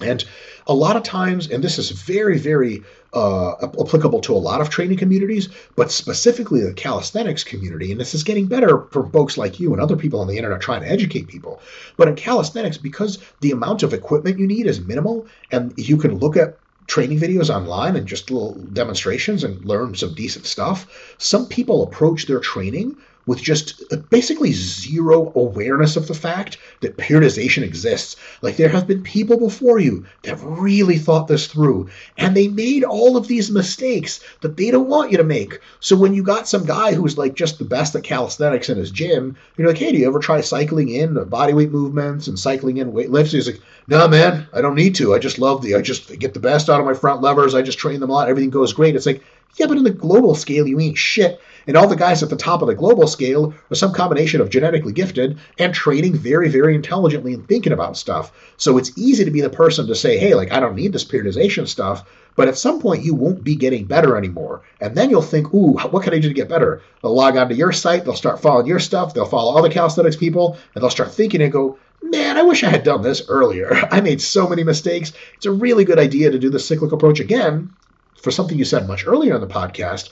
And a lot of times, and this is very, very uh, applicable to a lot of training communities, but specifically the calisthenics community, and this is getting better for folks like you and other people on the internet trying to educate people. But in calisthenics, because the amount of equipment you need is minimal, and you can look at training videos online and just little demonstrations and learn some decent stuff, some people approach their training with just uh, basically zero awareness of the fact that periodization exists. Like there have been people before you that really thought this through, and they made all of these mistakes that they don't want you to make. So when you got some guy who's like just the best at calisthenics in his gym, you're like, hey, do you ever try cycling in body weight movements and cycling in weight lifts? He's like, no, man, I don't need to. I just love the, I just get the best out of my front levers. I just train them a lot. Everything goes great. It's like, yeah, but in the global scale, you ain't shit. And all the guys at the top of the global scale are some combination of genetically gifted and training very, very intelligently and thinking about stuff. So it's easy to be the person to say, hey, like, I don't need this periodization stuff. But at some point, you won't be getting better anymore. And then you'll think, ooh, what can I do to get better? They'll log onto your site, they'll start following your stuff, they'll follow other calisthenics people, and they'll start thinking and go, man, I wish I had done this earlier. I made so many mistakes. It's a really good idea to do the cyclic approach again for something you said much earlier in the podcast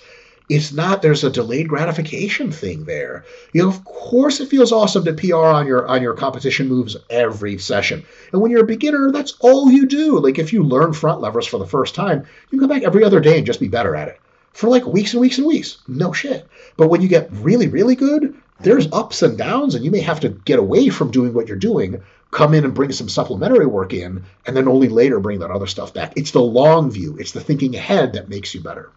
it's not there's a delayed gratification thing there. You know, of course it feels awesome to PR on your on your competition moves every session. And when you're a beginner, that's all you do. Like if you learn front levers for the first time, you can come back every other day and just be better at it. For like weeks and weeks and weeks. No shit. But when you get really, really good, there's ups and downs, and you may have to get away from doing what you're doing, come in and bring some supplementary work in, and then only later bring that other stuff back. It's the long view, it's the thinking ahead that makes you better.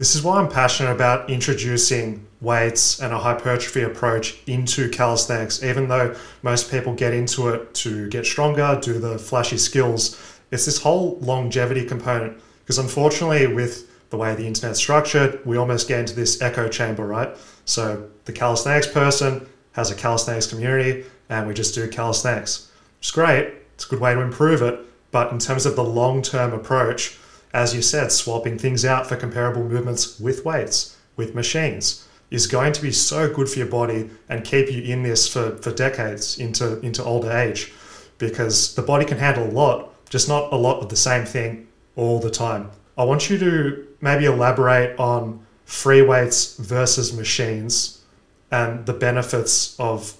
This is why I'm passionate about introducing weights and a hypertrophy approach into calisthenics. Even though most people get into it to get stronger, do the flashy skills, it's this whole longevity component. Because unfortunately, with the way the internet's structured, we almost get into this echo chamber, right? So the calisthenics person has a calisthenics community, and we just do calisthenics. It's great, it's a good way to improve it. But in terms of the long term approach, as you said, swapping things out for comparable movements with weights, with machines, is going to be so good for your body and keep you in this for, for decades into, into older age because the body can handle a lot, just not a lot of the same thing all the time. I want you to maybe elaborate on free weights versus machines and the benefits of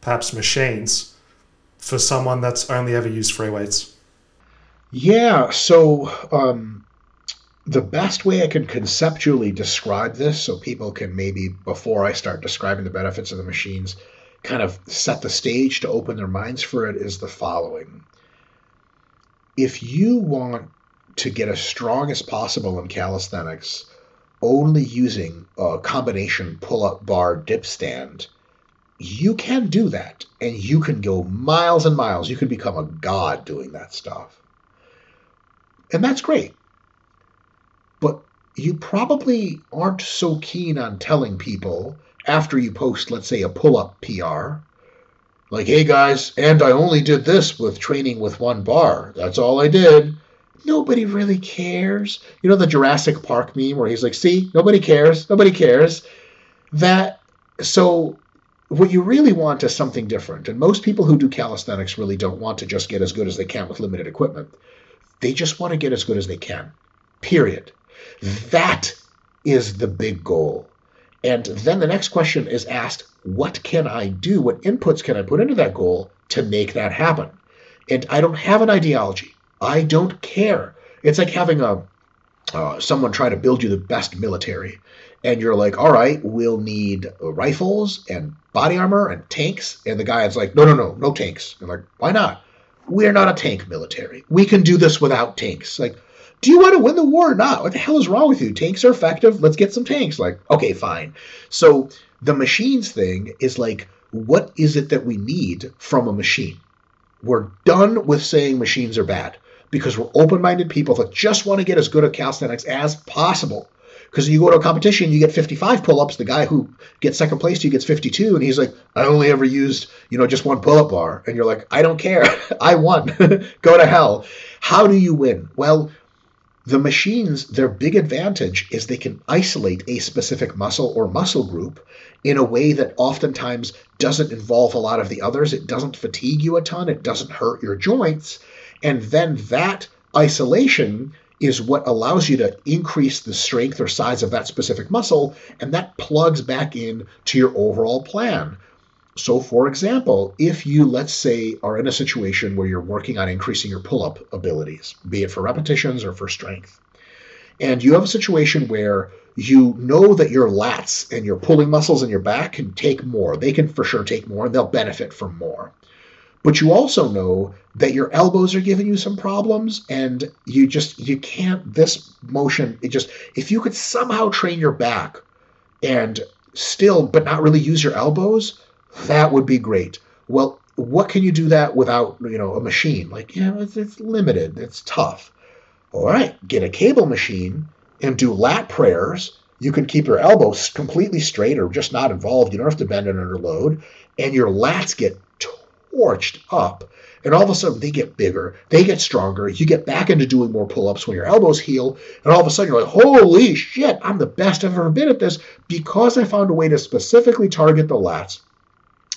perhaps machines for someone that's only ever used free weights. Yeah, so um, the best way I can conceptually describe this, so people can maybe, before I start describing the benefits of the machines, kind of set the stage to open their minds for it, is the following. If you want to get as strong as possible in calisthenics, only using a combination pull up bar dip stand, you can do that. And you can go miles and miles. You can become a god doing that stuff. And that's great. But you probably aren't so keen on telling people after you post, let's say, a pull up PR, like, hey guys, and I only did this with training with one bar. That's all I did. Nobody really cares. You know the Jurassic Park meme where he's like, see, nobody cares, nobody cares. That, so what you really want is something different. And most people who do calisthenics really don't want to just get as good as they can with limited equipment. They just want to get as good as they can. Period. That is the big goal. And then the next question is asked what can I do? What inputs can I put into that goal to make that happen? And I don't have an ideology. I don't care. It's like having a uh, someone try to build you the best military, and you're like, all right, we'll need rifles and body armor and tanks. And the guy is like, no, no, no, no tanks. I'm like, why not? We're not a tank military. We can do this without tanks. Like, do you want to win the war or not? What the hell is wrong with you? Tanks are effective. Let's get some tanks. Like, okay, fine. So the machines thing is like, what is it that we need from a machine? We're done with saying machines are bad because we're open minded people that just want to get as good at calisthenics as possible. Because you go to a competition, you get 55 pull ups. The guy who gets second place you gets 52, and he's like, I only ever used, you know, just one pull up bar. And you're like, I don't care. I won. go to hell. How do you win? Well, the machines, their big advantage is they can isolate a specific muscle or muscle group in a way that oftentimes doesn't involve a lot of the others. It doesn't fatigue you a ton, it doesn't hurt your joints. And then that isolation is what allows you to increase the strength or size of that specific muscle, and that plugs back in to your overall plan. So, for example, if you, let's say, are in a situation where you're working on increasing your pull up abilities, be it for repetitions or for strength, and you have a situation where you know that your lats and your pulling muscles in your back can take more, they can for sure take more, and they'll benefit from more. But you also know that your elbows are giving you some problems, and you just, you can't, this motion, it just, if you could somehow train your back and still, but not really use your elbows, that would be great. Well, what can you do that without, you know, a machine? Like, yeah, it's, it's limited. It's tough. All right, get a cable machine and do lat prayers. You can keep your elbows completely straight or just not involved. You don't have to bend it under load. And your lats get torched up. And all of a sudden, they get bigger, they get stronger. You get back into doing more pull ups when your elbows heal. And all of a sudden, you're like, holy shit, I'm the best I've ever been at this because I found a way to specifically target the lats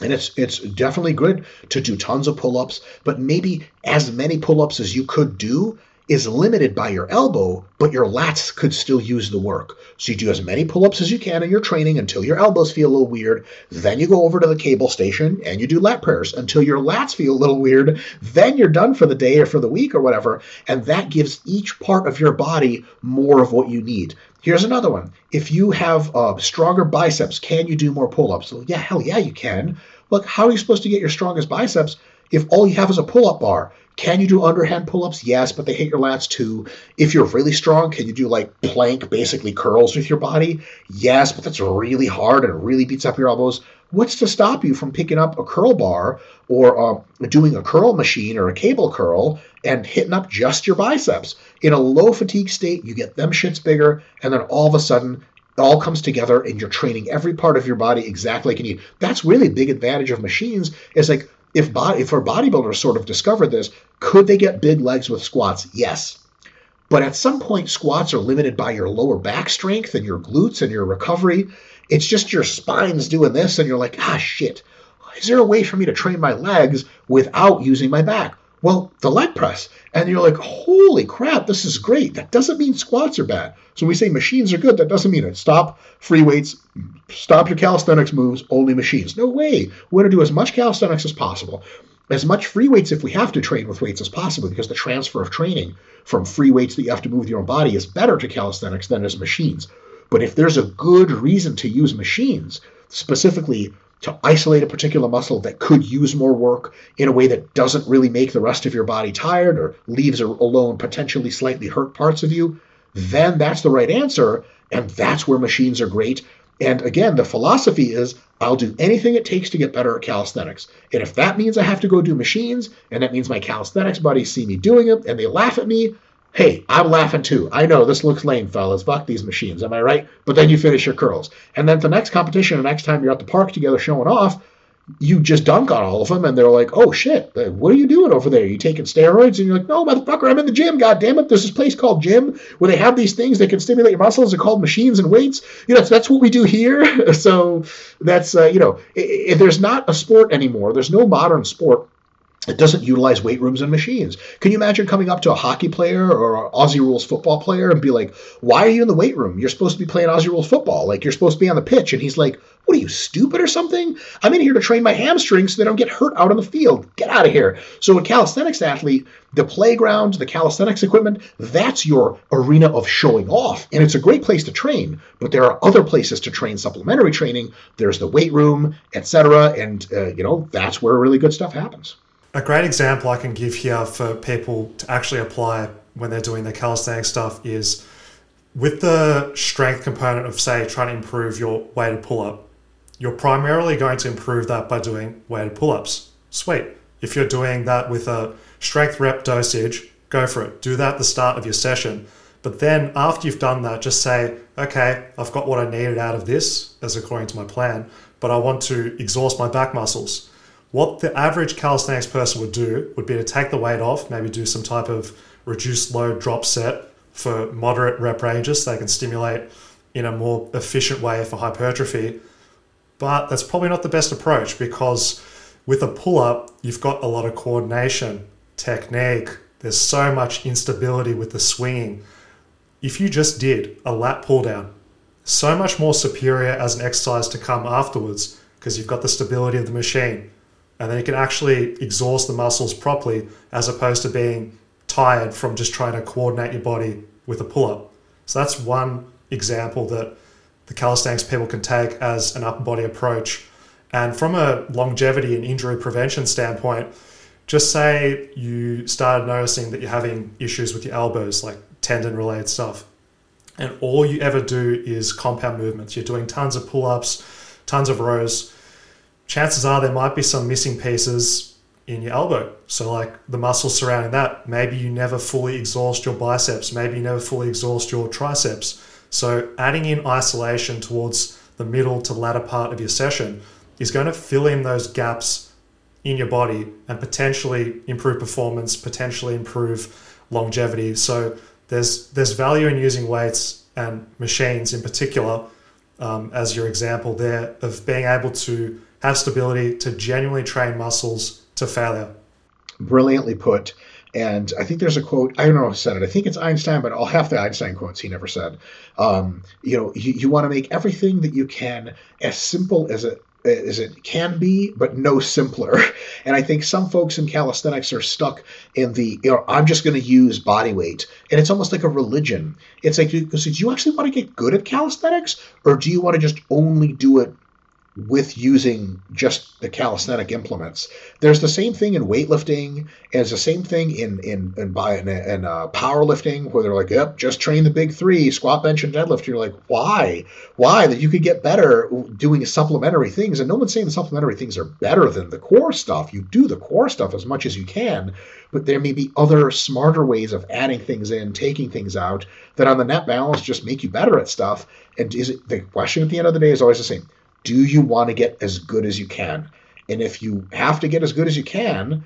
and it's it's definitely good to do tons of pull-ups, but maybe as many pull-ups as you could do is limited by your elbow, but your lats could still use the work. So you do as many pull-ups as you can in your training until your elbows feel a little weird. Then you go over to the cable station and you do lat prayers until your lats feel a little weird. Then you're done for the day or for the week or whatever, and that gives each part of your body more of what you need. Here's another one. If you have uh, stronger biceps, can you do more pull ups? Well, yeah, hell yeah, you can. Look, how are you supposed to get your strongest biceps if all you have is a pull up bar? Can you do underhand pull ups? Yes, but they hit your lats too. If you're really strong, can you do like plank, basically curls with your body? Yes, but that's really hard and it really beats up your elbows. What's to stop you from picking up a curl bar or uh, doing a curl machine or a cable curl and hitting up just your biceps? In a low fatigue state, you get them shits bigger, and then all of a sudden, it all comes together and you're training every part of your body exactly like you need. That's really big advantage of machines. Is like if body if our bodybuilders sort of discovered this, could they get big legs with squats? Yes. But at some point, squats are limited by your lower back strength and your glutes and your recovery. It's just your spine's doing this, and you're like, ah, shit. Is there a way for me to train my legs without using my back? Well, the leg press. And you're like, holy crap, this is great. That doesn't mean squats are bad. So we say machines are good, that doesn't mean it. Stop free weights, stop your calisthenics moves, only machines. No way. We're going to do as much calisthenics as possible, as much free weights if we have to train with weights as possible, because the transfer of training from free weights that you have to move with your own body is better to calisthenics than as machines. But if there's a good reason to use machines, specifically to isolate a particular muscle that could use more work in a way that doesn't really make the rest of your body tired or leaves alone potentially slightly hurt parts of you, then that's the right answer. And that's where machines are great. And again, the philosophy is I'll do anything it takes to get better at calisthenics. And if that means I have to go do machines, and that means my calisthenics buddies see me doing it and they laugh at me, Hey, I'm laughing too. I know this looks lame, fellas. Fuck these machines. Am I right? But then you finish your curls. And then the next competition, the next time you're at the park together showing off, you just dunk on all of them, and they're like, "Oh shit, uh, what are you doing over there? Are you taking steroids?" And you're like, "No, motherfucker, I'm in the gym. God damn it! There's this place called gym where they have these things that can stimulate your muscles. They're called machines and weights. You know, so that's what we do here. so that's uh, you know, if there's not a sport anymore. There's no modern sport it doesn't utilize weight rooms and machines. Can you imagine coming up to a hockey player or an Aussie rules football player and be like, "Why are you in the weight room? You're supposed to be playing Aussie rules football. Like you're supposed to be on the pitch." And he's like, "What are you stupid or something? I'm in here to train my hamstrings so they don't get hurt out on the field. Get out of here." So a calisthenics athlete, the playground, the calisthenics equipment, that's your arena of showing off, and it's a great place to train. But there are other places to train supplementary training. There's the weight room, etc., and uh, you know that's where really good stuff happens. A great example I can give here for people to actually apply when they're doing their calisthenics stuff is with the strength component of, say, trying to improve your weighted pull up, you're primarily going to improve that by doing weighted pull ups. Sweet. If you're doing that with a strength rep dosage, go for it. Do that at the start of your session. But then after you've done that, just say, okay, I've got what I needed out of this as according to my plan, but I want to exhaust my back muscles. What the average calisthenics person would do would be to take the weight off, maybe do some type of reduced load drop set for moderate rep ranges so they can stimulate in a more efficient way for hypertrophy. But that's probably not the best approach because with a pull up, you've got a lot of coordination, technique, there's so much instability with the swinging. If you just did a lat pull down, so much more superior as an exercise to come afterwards because you've got the stability of the machine and then you can actually exhaust the muscles properly as opposed to being tired from just trying to coordinate your body with a pull up. So that's one example that the calisthenics people can take as an upper body approach. And from a longevity and injury prevention standpoint, just say you started noticing that you're having issues with your elbows, like tendon related stuff, and all you ever do is compound movements. You're doing tons of pull ups, tons of rows chances are there might be some missing pieces in your elbow. So, like the muscles surrounding that, maybe you never fully exhaust your biceps, maybe you never fully exhaust your triceps. So, adding in isolation towards the middle to latter part of your session is going to fill in those gaps in your body and potentially improve performance, potentially improve longevity. So, there's there's value in using weights and machines in particular, um, as your example there, of being able to have stability to genuinely train muscles to failure. Brilliantly put. And I think there's a quote, I don't know who said it. I think it's Einstein, but all half the Einstein quotes he never said. Um, you know, you, you want to make everything that you can as simple as it as it can be, but no simpler. And I think some folks in calisthenics are stuck in the, you know, I'm just going to use body weight. And it's almost like a religion. It's like, do you actually want to get good at calisthenics? Or do you want to just only do it with using just the calisthenic implements. There's the same thing in weightlifting, as the same thing in in in, in, in uh, powerlifting, where they're like, "Yep, just train the big three: squat, bench, and deadlift." You're like, "Why? Why that you could get better doing supplementary things?" And no one's saying the supplementary things are better than the core stuff. You do the core stuff as much as you can, but there may be other smarter ways of adding things in, taking things out that on the net balance just make you better at stuff. And is it the question at the end of the day is always the same do you want to get as good as you can? And if you have to get as good as you can,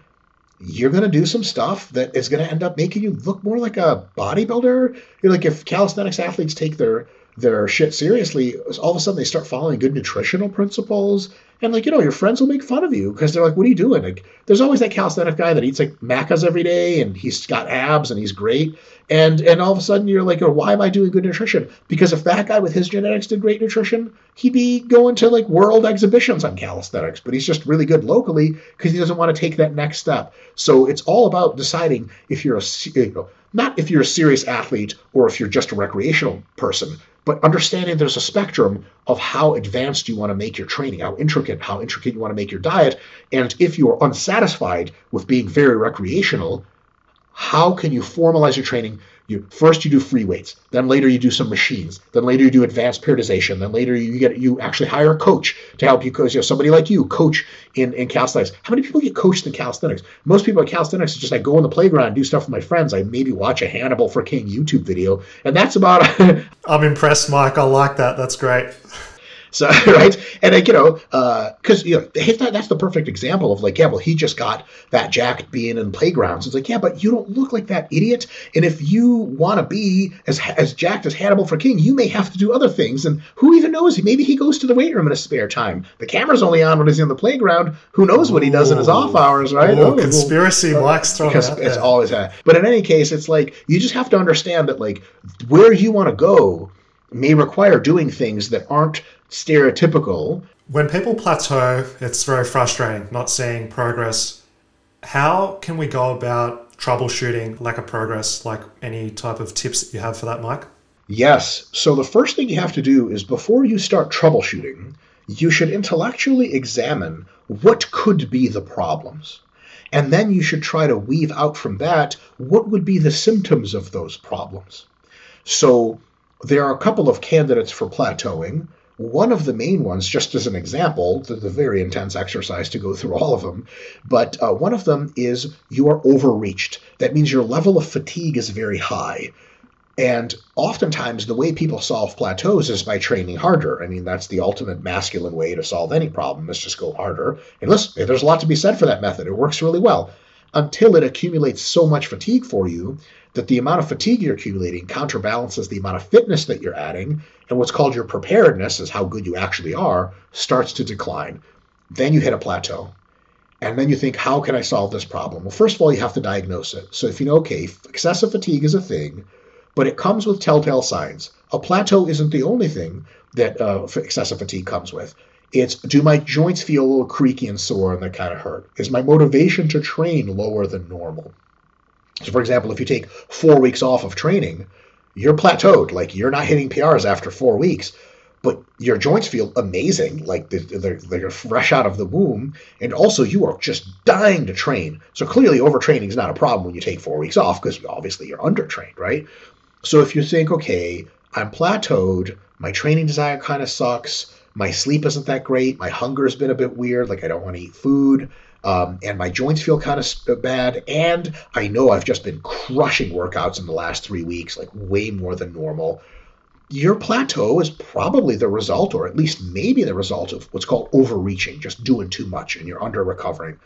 you're going to do some stuff that is going to end up making you look more like a bodybuilder. You're like if calisthenics athletes take their their shit seriously, all of a sudden they start following good nutritional principles. And like, you know, your friends will make fun of you because they're like, what are you doing? Like, there's always that calisthenic guy that eats like Maccas every day and he's got abs and he's great and and all of a sudden you're like, oh, why am I doing good nutrition? Because if that guy with his genetics did great nutrition, he'd be going to like world exhibitions on calisthenics. But he's just really good locally because he doesn't want to take that next step. So it's all about deciding if you're a you know, not if you're a serious athlete or if you're just a recreational person, but understanding there's a spectrum of how advanced you want to make your training, how intricate, how intricate you want to make your diet. And if you are unsatisfied with being very recreational, how can you formalize your training? You first you do free weights, then later you do some machines, then later you do advanced periodization, then later you get you actually hire a coach to help you coach. You know, somebody like you coach in, in calisthenics. How many people get coached in calisthenics? Most people at calisthenics is just like go on the playground and do stuff with my friends. I maybe watch a Hannibal for King YouTube video, and that's about. I'm impressed, Mike. I like that. That's great. So right, and like, you know, because uh, you know that, that's the perfect example of like, yeah, well, he just got that jacked being in playgrounds. It's like, yeah, but you don't look like that idiot. And if you want to be as as jacked as Hannibal for King, you may have to do other things. And who even knows? Maybe he goes to the weight room in his spare time. The camera's only on when he's in the playground. Who knows what he does in his off hours, right? Oh, conspiracy, well, Mike's throwing because it's always that. But in any case, it's like you just have to understand that like where you want to go may require doing things that aren't stereotypical. When people plateau, it's very frustrating not seeing progress. How can we go about troubleshooting lack of progress? Like any type of tips that you have for that, Mike? Yes. So the first thing you have to do is before you start troubleshooting, you should intellectually examine what could be the problems. And then you should try to weave out from that what would be the symptoms of those problems. So there are a couple of candidates for plateauing. One of the main ones, just as an example, the, the very intense exercise to go through all of them, but uh, one of them is you are overreached. That means your level of fatigue is very high. And oftentimes, the way people solve plateaus is by training harder. I mean, that's the ultimate masculine way to solve any problem is just go harder. And listen, there's a lot to be said for that method. It works really well until it accumulates so much fatigue for you that the amount of fatigue you're accumulating counterbalances the amount of fitness that you're adding, and what's called your preparedness, is how good you actually are, starts to decline. Then you hit a plateau. And then you think, how can I solve this problem? Well, first of all, you have to diagnose it. So if you know, okay, excessive fatigue is a thing, but it comes with telltale signs. A plateau isn't the only thing that uh, excessive fatigue comes with. It's do my joints feel a little creaky and sore and they kind of hurt? Is my motivation to train lower than normal? So, for example, if you take four weeks off of training, you're plateaued. Like you're not hitting PRs after four weeks, but your joints feel amazing. Like they're, they're fresh out of the womb. And also, you are just dying to train. So, clearly, overtraining is not a problem when you take four weeks off because obviously you're undertrained, right? So, if you think, okay, I'm plateaued, my training desire kind of sucks, my sleep isn't that great, my hunger's been a bit weird, like I don't want to eat food um, and my joints feel kind of bad. And I know I've just been crushing workouts in the last three weeks, like way more than normal. Your plateau is probably the result, or at least maybe the result of what's called overreaching, just doing too much and you're under recovering.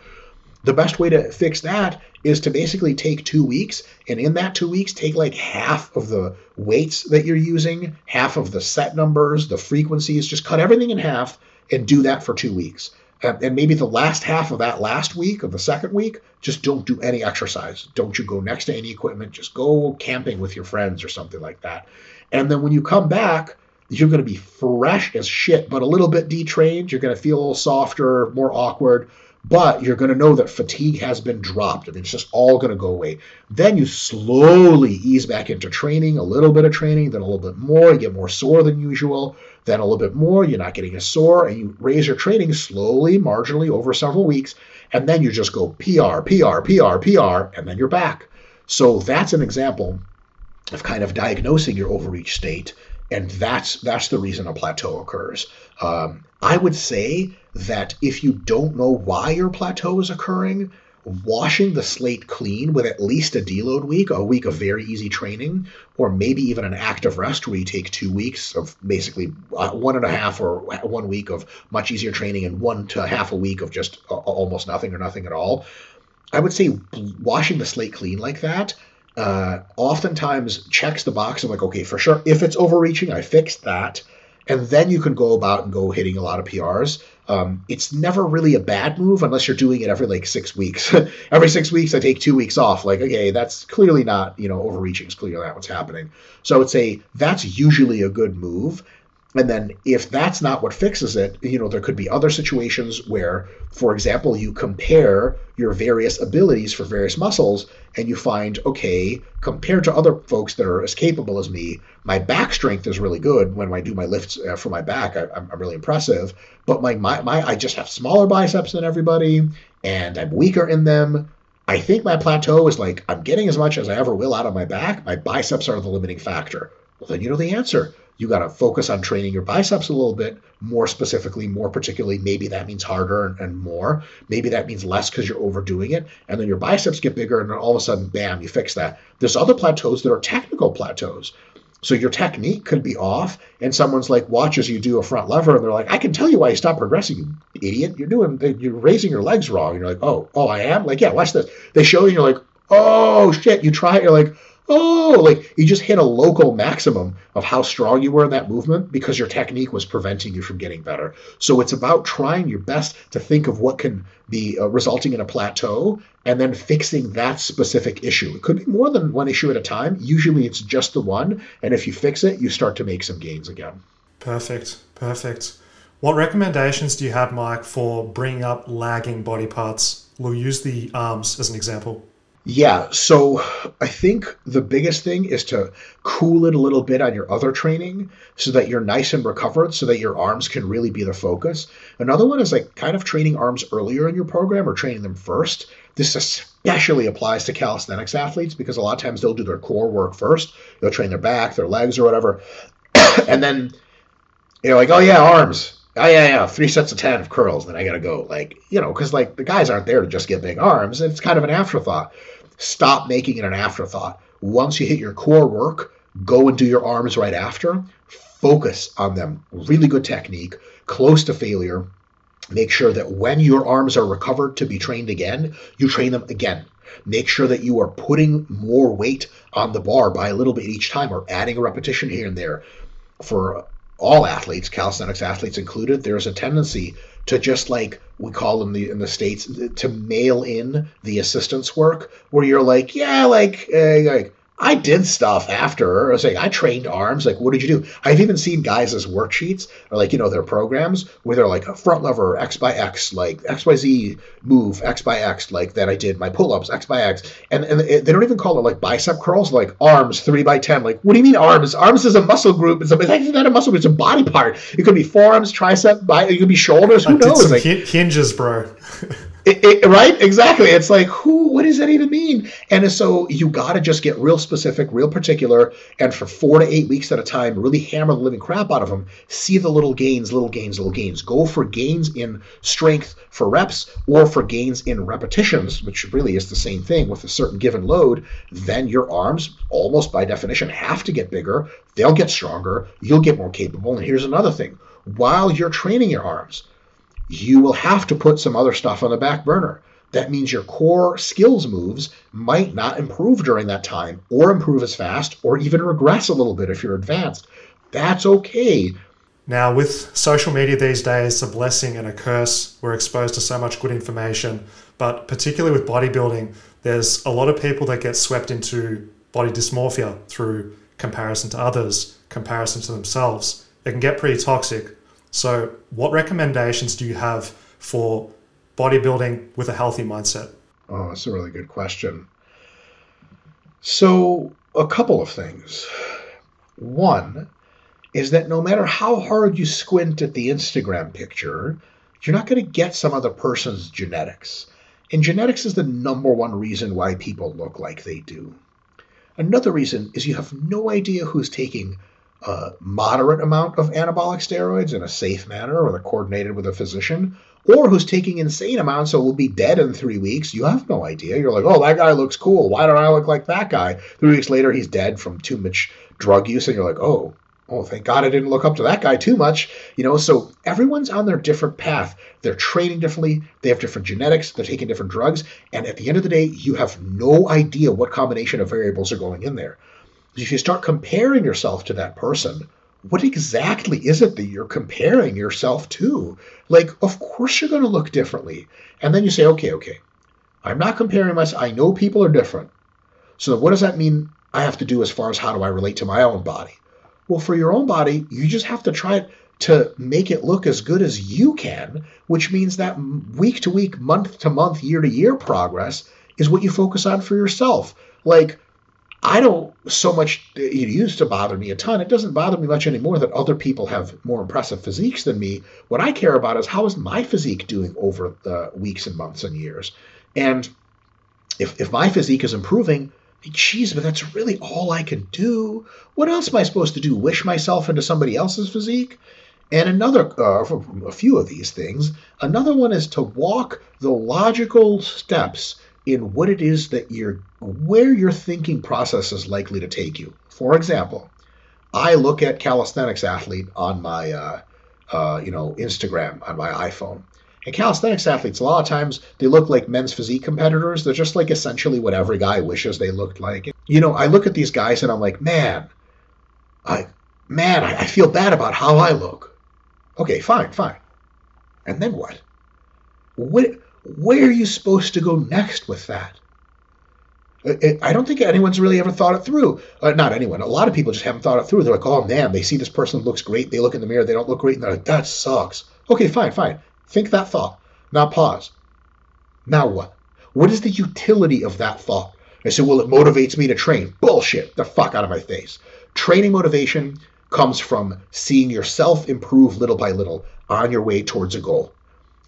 The best way to fix that is to basically take two weeks, and in that two weeks, take like half of the weights that you're using, half of the set numbers, the frequencies, just cut everything in half and do that for two weeks Uh, and maybe the last half of that last week of the second week, just don't do any exercise. Don't you go next to any equipment. Just go camping with your friends or something like that. And then when you come back, you're going to be fresh as shit, but a little bit detrained. You're going to feel a little softer, more awkward, but you're going to know that fatigue has been dropped. I mean, it's just all going to go away. Then you slowly ease back into training, a little bit of training, then a little bit more. You get more sore than usual then a little bit more, you're not getting a sore, and you raise your training slowly, marginally over several weeks, and then you just go PR, PR, PR, PR, and then you're back. So that's an example of kind of diagnosing your overreach state, and that's that's the reason a plateau occurs. Um, I would say that if you don't know why your plateau is occurring, washing the slate clean with at least a deload week, a week of very easy training, or maybe even an active rest where you take two weeks of basically uh, one and a half or one week of much easier training and one to half a week of just uh, almost nothing or nothing at all. I would say washing the slate clean like that uh, oftentimes checks the box of like, okay, for sure, if it's overreaching, I fixed that. And then you can go about and go hitting a lot of PRs. Um, it's never really a bad move unless you're doing it every like six weeks. every six weeks, I take two weeks off. Like, okay, that's clearly not, you know, overreaching. It's clearly not what's happening. So I would say that's usually a good move. And then if that's not what fixes it, you know, there could be other situations where, for example, you compare your various abilities for various muscles and you find, okay, compared to other folks that are as capable as me, my back strength is really good when I do my lifts uh, for my back. I, am really impressive. But my, my, my, I just have smaller biceps than everybody and I'm weaker in them. I think my plateau is like I'm getting as much as I ever will out of my back. My biceps are the limiting factor. Well, then you know the answer you got to focus on training your biceps a little bit more specifically, more particularly. Maybe that means harder and, and more. Maybe that means less because you're overdoing it. And then your biceps get bigger, and then all of a sudden, bam, you fix that. There's other plateaus that are technical plateaus. So your technique could be off, and someone's like watches you do a front lever, and they're like, "I can tell you why you stopped progressing, you idiot. You're doing, you're raising your legs wrong." And you're like, "Oh, oh, I am." Like, yeah, watch this. They show you, and you're like, "Oh shit!" You try it, you're like, oh, like you just hit a local maximum of how strong you were in that movement because your technique was preventing you from getting better. So it's about trying your best to think of what can be uh, resulting in a plateau and then fixing that specific issue. It could be more than one issue at a time. Usually it's just the one. And if you fix it, you start to make some gains again. Perfect. Perfect. What recommendations do you have, Mike, for bringing up lagging body parts? We'll use the arms as an example. Yeah, so I think the biggest thing is to cool it a little bit on your other training so that you're nice and recovered so that your arms can really be the focus. Another one is like kind of training arms earlier in your program or training them first. This especially applies to calisthenics athletes because a lot of times they'll do their core work first. They'll train their back, their legs, or whatever. and then you're like, oh yeah, arms oh yeah, yeah, three sets of ten of curls, then I gotta go. Like, you know, because like the guys aren't there to just get big arms. It's kind of an afterthought. Stop making it an afterthought. Once you hit your core work, go and do your arms right after. Focus on them. Really good technique, close to failure. Make sure that when your arms are recovered to be trained again, you train them again. Make sure that you are putting more weight on the bar by a little bit each time or adding a repetition here and there. For all athletes, calisthenics athletes included, there's a tendency to just like we call them the in the states to mail in the assistance work where you're like yeah like uh, like I did stuff after. I was like, I trained arms. Like, what did you do? I've even seen guys as worksheets or like, you know, their programs where they're like a front lever X by X, like X by Z move X by X, like that I did my pull ups X by X. And, and they don't even call it like bicep curls, like arms three by 10. Like, what do you mean arms? Arms is a muscle group. It's, a, it's not a muscle group. It's a body part. It could be forearms, tricep, bi- it could be shoulders. Who uh, I knows? like, hinges, bro. It, it, right? Exactly. It's like, who, what does that even mean? And so you got to just get real specific, real particular, and for four to eight weeks at a time, really hammer the living crap out of them. See the little gains, little gains, little gains. Go for gains in strength for reps or for gains in repetitions, which really is the same thing with a certain given load. Then your arms, almost by definition, have to get bigger. They'll get stronger. You'll get more capable. And here's another thing while you're training your arms, you will have to put some other stuff on the back burner. That means your core skills moves might not improve during that time, or improve as fast, or even regress a little bit if you're advanced. That's okay. Now, with social media these days, it's a blessing and a curse. We're exposed to so much good information, but particularly with bodybuilding, there's a lot of people that get swept into body dysmorphia through comparison to others, comparison to themselves. It can get pretty toxic. So, what recommendations do you have for bodybuilding with a healthy mindset? Oh, that's a really good question. So, a couple of things. One is that no matter how hard you squint at the Instagram picture, you're not going to get some other person's genetics. And genetics is the number one reason why people look like they do. Another reason is you have no idea who's taking a moderate amount of anabolic steroids in a safe manner or they're coordinated with a physician, or who's taking insane amounts so will be dead in three weeks, you have no idea. You're like, oh, that guy looks cool. Why don't I look like that guy? Three weeks later, he's dead from too much drug use, and you're like, oh, oh, thank God I didn't look up to that guy too much. You know, so everyone's on their different path. They're training differently, they have different genetics, they're taking different drugs, and at the end of the day, you have no idea what combination of variables are going in there if you start comparing yourself to that person, what exactly is it that you're comparing yourself to? Like, of course you're going to look differently. And then you say, okay, okay, I'm not comparing myself. I know people are different. So what does that mean I have to do as far as how do I relate to my own body? Well, for your own body, you just have to try to make it look as good as you can, which means that week to week, month to month, year to year progress is what you focus on for yourself. Like, I don't so much, it used to bother me a ton. It doesn't bother me much anymore that other people have more impressive physiques than me. What I care about is how is my physique doing over the weeks and months and years. And if, if my physique is improving, geez, but that's really all I can do. What else am I supposed to do? Wish myself into somebody else's physique? And another, uh, a few of these things, another one is to walk the logical steps in what it is that you're where your thinking process is likely to take you. For example, I look at calisthenics athlete on my, uh, uh, you know, Instagram on my iPhone. And calisthenics athletes, a lot of times, they look like men's physique competitors. They're just like essentially what every guy wishes they looked like. You know, I look at these guys and I'm like, man, I, man, I, I feel bad about how I look. Okay, fine, fine. And then what? Where, where are you supposed to go next with that? I don't think anyone's really ever thought it through. Uh, not anyone. A lot of people just haven't thought it through. They're like, oh man, they see this person looks great. They look in the mirror, they don't look great, and they're like, that sucks. Okay, fine, fine. Think that thought. Now pause. Now what? What is the utility of that thought? I said, well, it motivates me to train. Bullshit. The fuck out of my face. Training motivation comes from seeing yourself improve little by little on your way towards a goal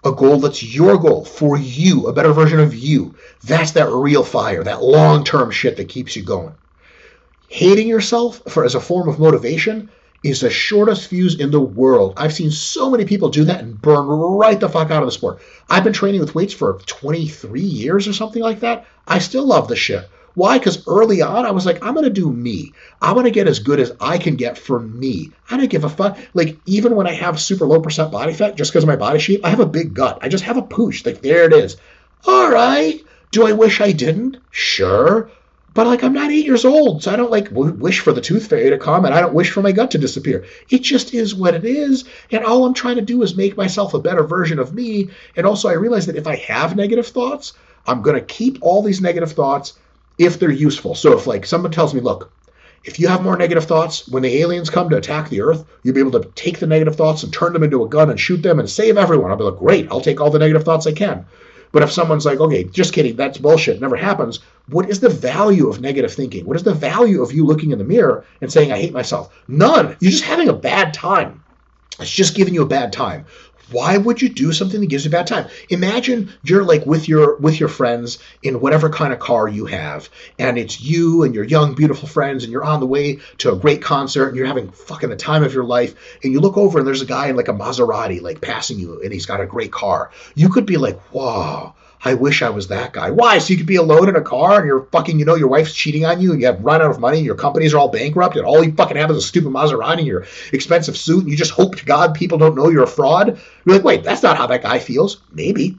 a goal that's your goal for you, a better version of you. That's that real fire, that long term shit that keeps you going. Hating yourself for as a form of motivation is the shortest fuse in the world. I've seen so many people do that and burn right the fuck out of the sport. I've been training with weights for 23 years or something like that. I still love the shit. Why? Because early on, I was like, I'm going to do me. I want to get as good as I can get for me. I don't give a fuck. Like, even when I have super low percent body fat, just because of my body shape, I have a big gut. I just have a pooch. Like, there it is. All right. Do I wish I didn't? Sure. But like I'm not eight years old, so I don't like wish for the tooth fairy to come, and I don't wish for my gut to disappear. It just is what it is, and all I'm trying to do is make myself a better version of me. And also, I realize that if I have negative thoughts, I'm gonna keep all these negative thoughts if they're useful. So if like someone tells me, look, if you have more negative thoughts, when the aliens come to attack the Earth, you'll be able to take the negative thoughts and turn them into a gun and shoot them and save everyone. I'll be like, great, I'll take all the negative thoughts I can. But if someone's like, okay, just kidding, that's bullshit, never happens, what is the value of negative thinking? What is the value of you looking in the mirror and saying, I hate myself? None. You're just having a bad time. It's just giving you a bad time why would you do something that gives you a bad time? Imagine you're like with your with your friends in whatever kind of car you have and it's you and your young beautiful friends and you're on the way to a great concert and you're having fucking the time of your life and you look over and there's a guy in like a Maserati like passing you and he's got a great car. You could be like whoa I wish I was that guy. Why? So you could be alone in a car and you're fucking, you know, your wife's cheating on you and you have run out of money, your companies are all bankrupt, and all you fucking have is a stupid Maserati and your expensive suit, and you just hope to God people don't know you're a fraud. You're like, wait, that's not how that guy feels. Maybe,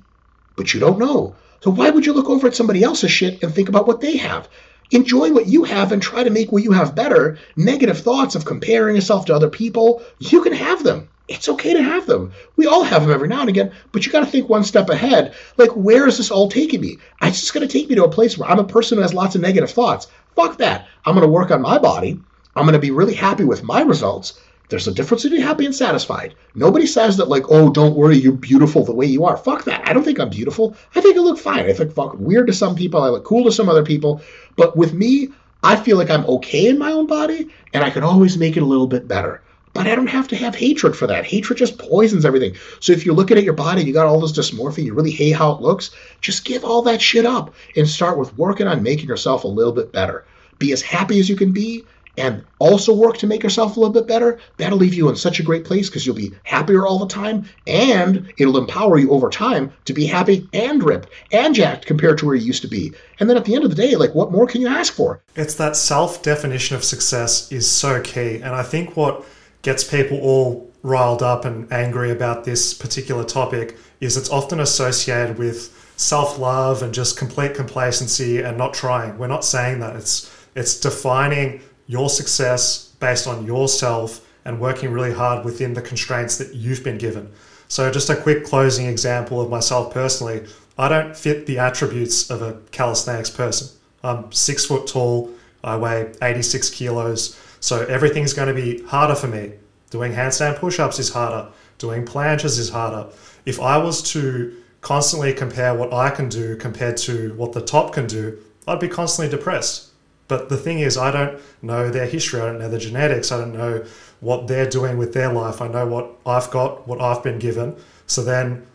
but you don't know. So why would you look over at somebody else's shit and think about what they have? Enjoy what you have and try to make what you have better. Negative thoughts of comparing yourself to other people, you can have them it's okay to have them. We all have them every now and again, but you got to think one step ahead. Like, where is this all taking me? It's just going to take me to a place where I'm a person who has lots of negative thoughts. Fuck that. I'm going to work on my body. I'm going to be really happy with my results. There's a difference between happy and satisfied. Nobody says that, like, oh, don't worry, you're beautiful the way you are. Fuck that. I don't think I'm beautiful. I think I look fine. I think fuck weird to some people. I look cool to some other people. But with me, I feel like I'm okay in my own body, and I can always make it a little bit better. But I don't have to have hatred for that. Hatred just poisons everything. So if you're looking at your body, you got all this dysmorphia, you really hate how it looks, just give all that shit up and start with working on making yourself a little bit better. Be as happy as you can be and also work to make yourself a little bit better. That'll leave you in such a great place because you'll be happier all the time and it'll empower you over time to be happy and ripped and jacked compared to where you used to be. And then at the end of the day, like what more can you ask for? It's that self definition of success is so key. And I think what gets people all riled up and angry about this particular topic is it's often associated with self-love and just complete complacency and not trying. We're not saying that. It's it's defining your success based on yourself and working really hard within the constraints that you've been given. So just a quick closing example of myself personally. I don't fit the attributes of a calisthenics person. I'm six foot tall. I weigh 86 kilos. So everything's going to be harder for me. Doing handstand push ups is harder. Doing planches is harder. If I was to constantly compare what I can do compared to what the top can do, I'd be constantly depressed. But the thing is, I don't know their history. I don't know their genetics. I don't know what they're doing with their life. I know what I've got, what I've been given. So then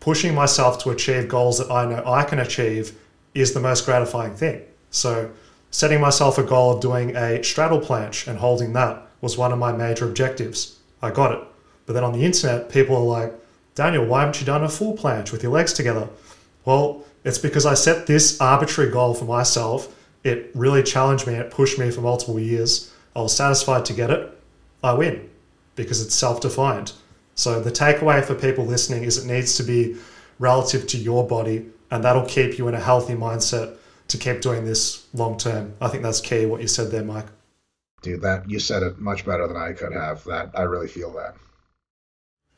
pushing myself to achieve goals that I know I can achieve is the most gratifying thing. So Setting myself a goal of doing a straddle planche and holding that was one of my major objectives. I got it. But then on the internet, people are like, Daniel, why haven't you done a full planche with your legs together? Well, it's because I set this arbitrary goal for myself. It really challenged me. It pushed me for multiple years. I was satisfied to get it, I win because it's self defined. So the takeaway for people listening is it needs to be relative to your body, and that'll keep you in a healthy mindset to keep doing this long term. I think that's key what you said there, Mike. Dude, that you said it much better than I could have. That I really feel that.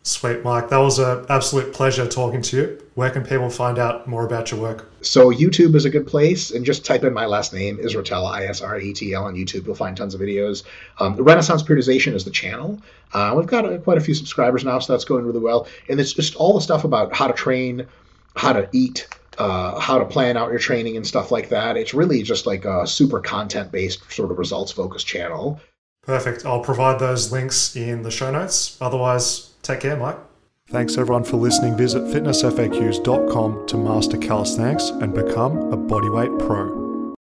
Sweet, Mike. That was an absolute pleasure talking to you. Where can people find out more about your work? So YouTube is a good place, and just type in my last name, Israetel, I-S-R-E-T-L, on YouTube. You'll find tons of videos. Um, Renaissance Periodization is the channel. Uh, we've got uh, quite a few subscribers now, so that's going really well. And it's just all the stuff about how to train, how to eat, uh, how to plan out your training and stuff like that. It's really just like a super content-based, sort of results-focused channel. Perfect. I'll provide those links in the show notes. Otherwise, Take care, Mike. Thanks everyone for listening. Visit fitnessfaqs.com to master calisthenics and become a bodyweight pro.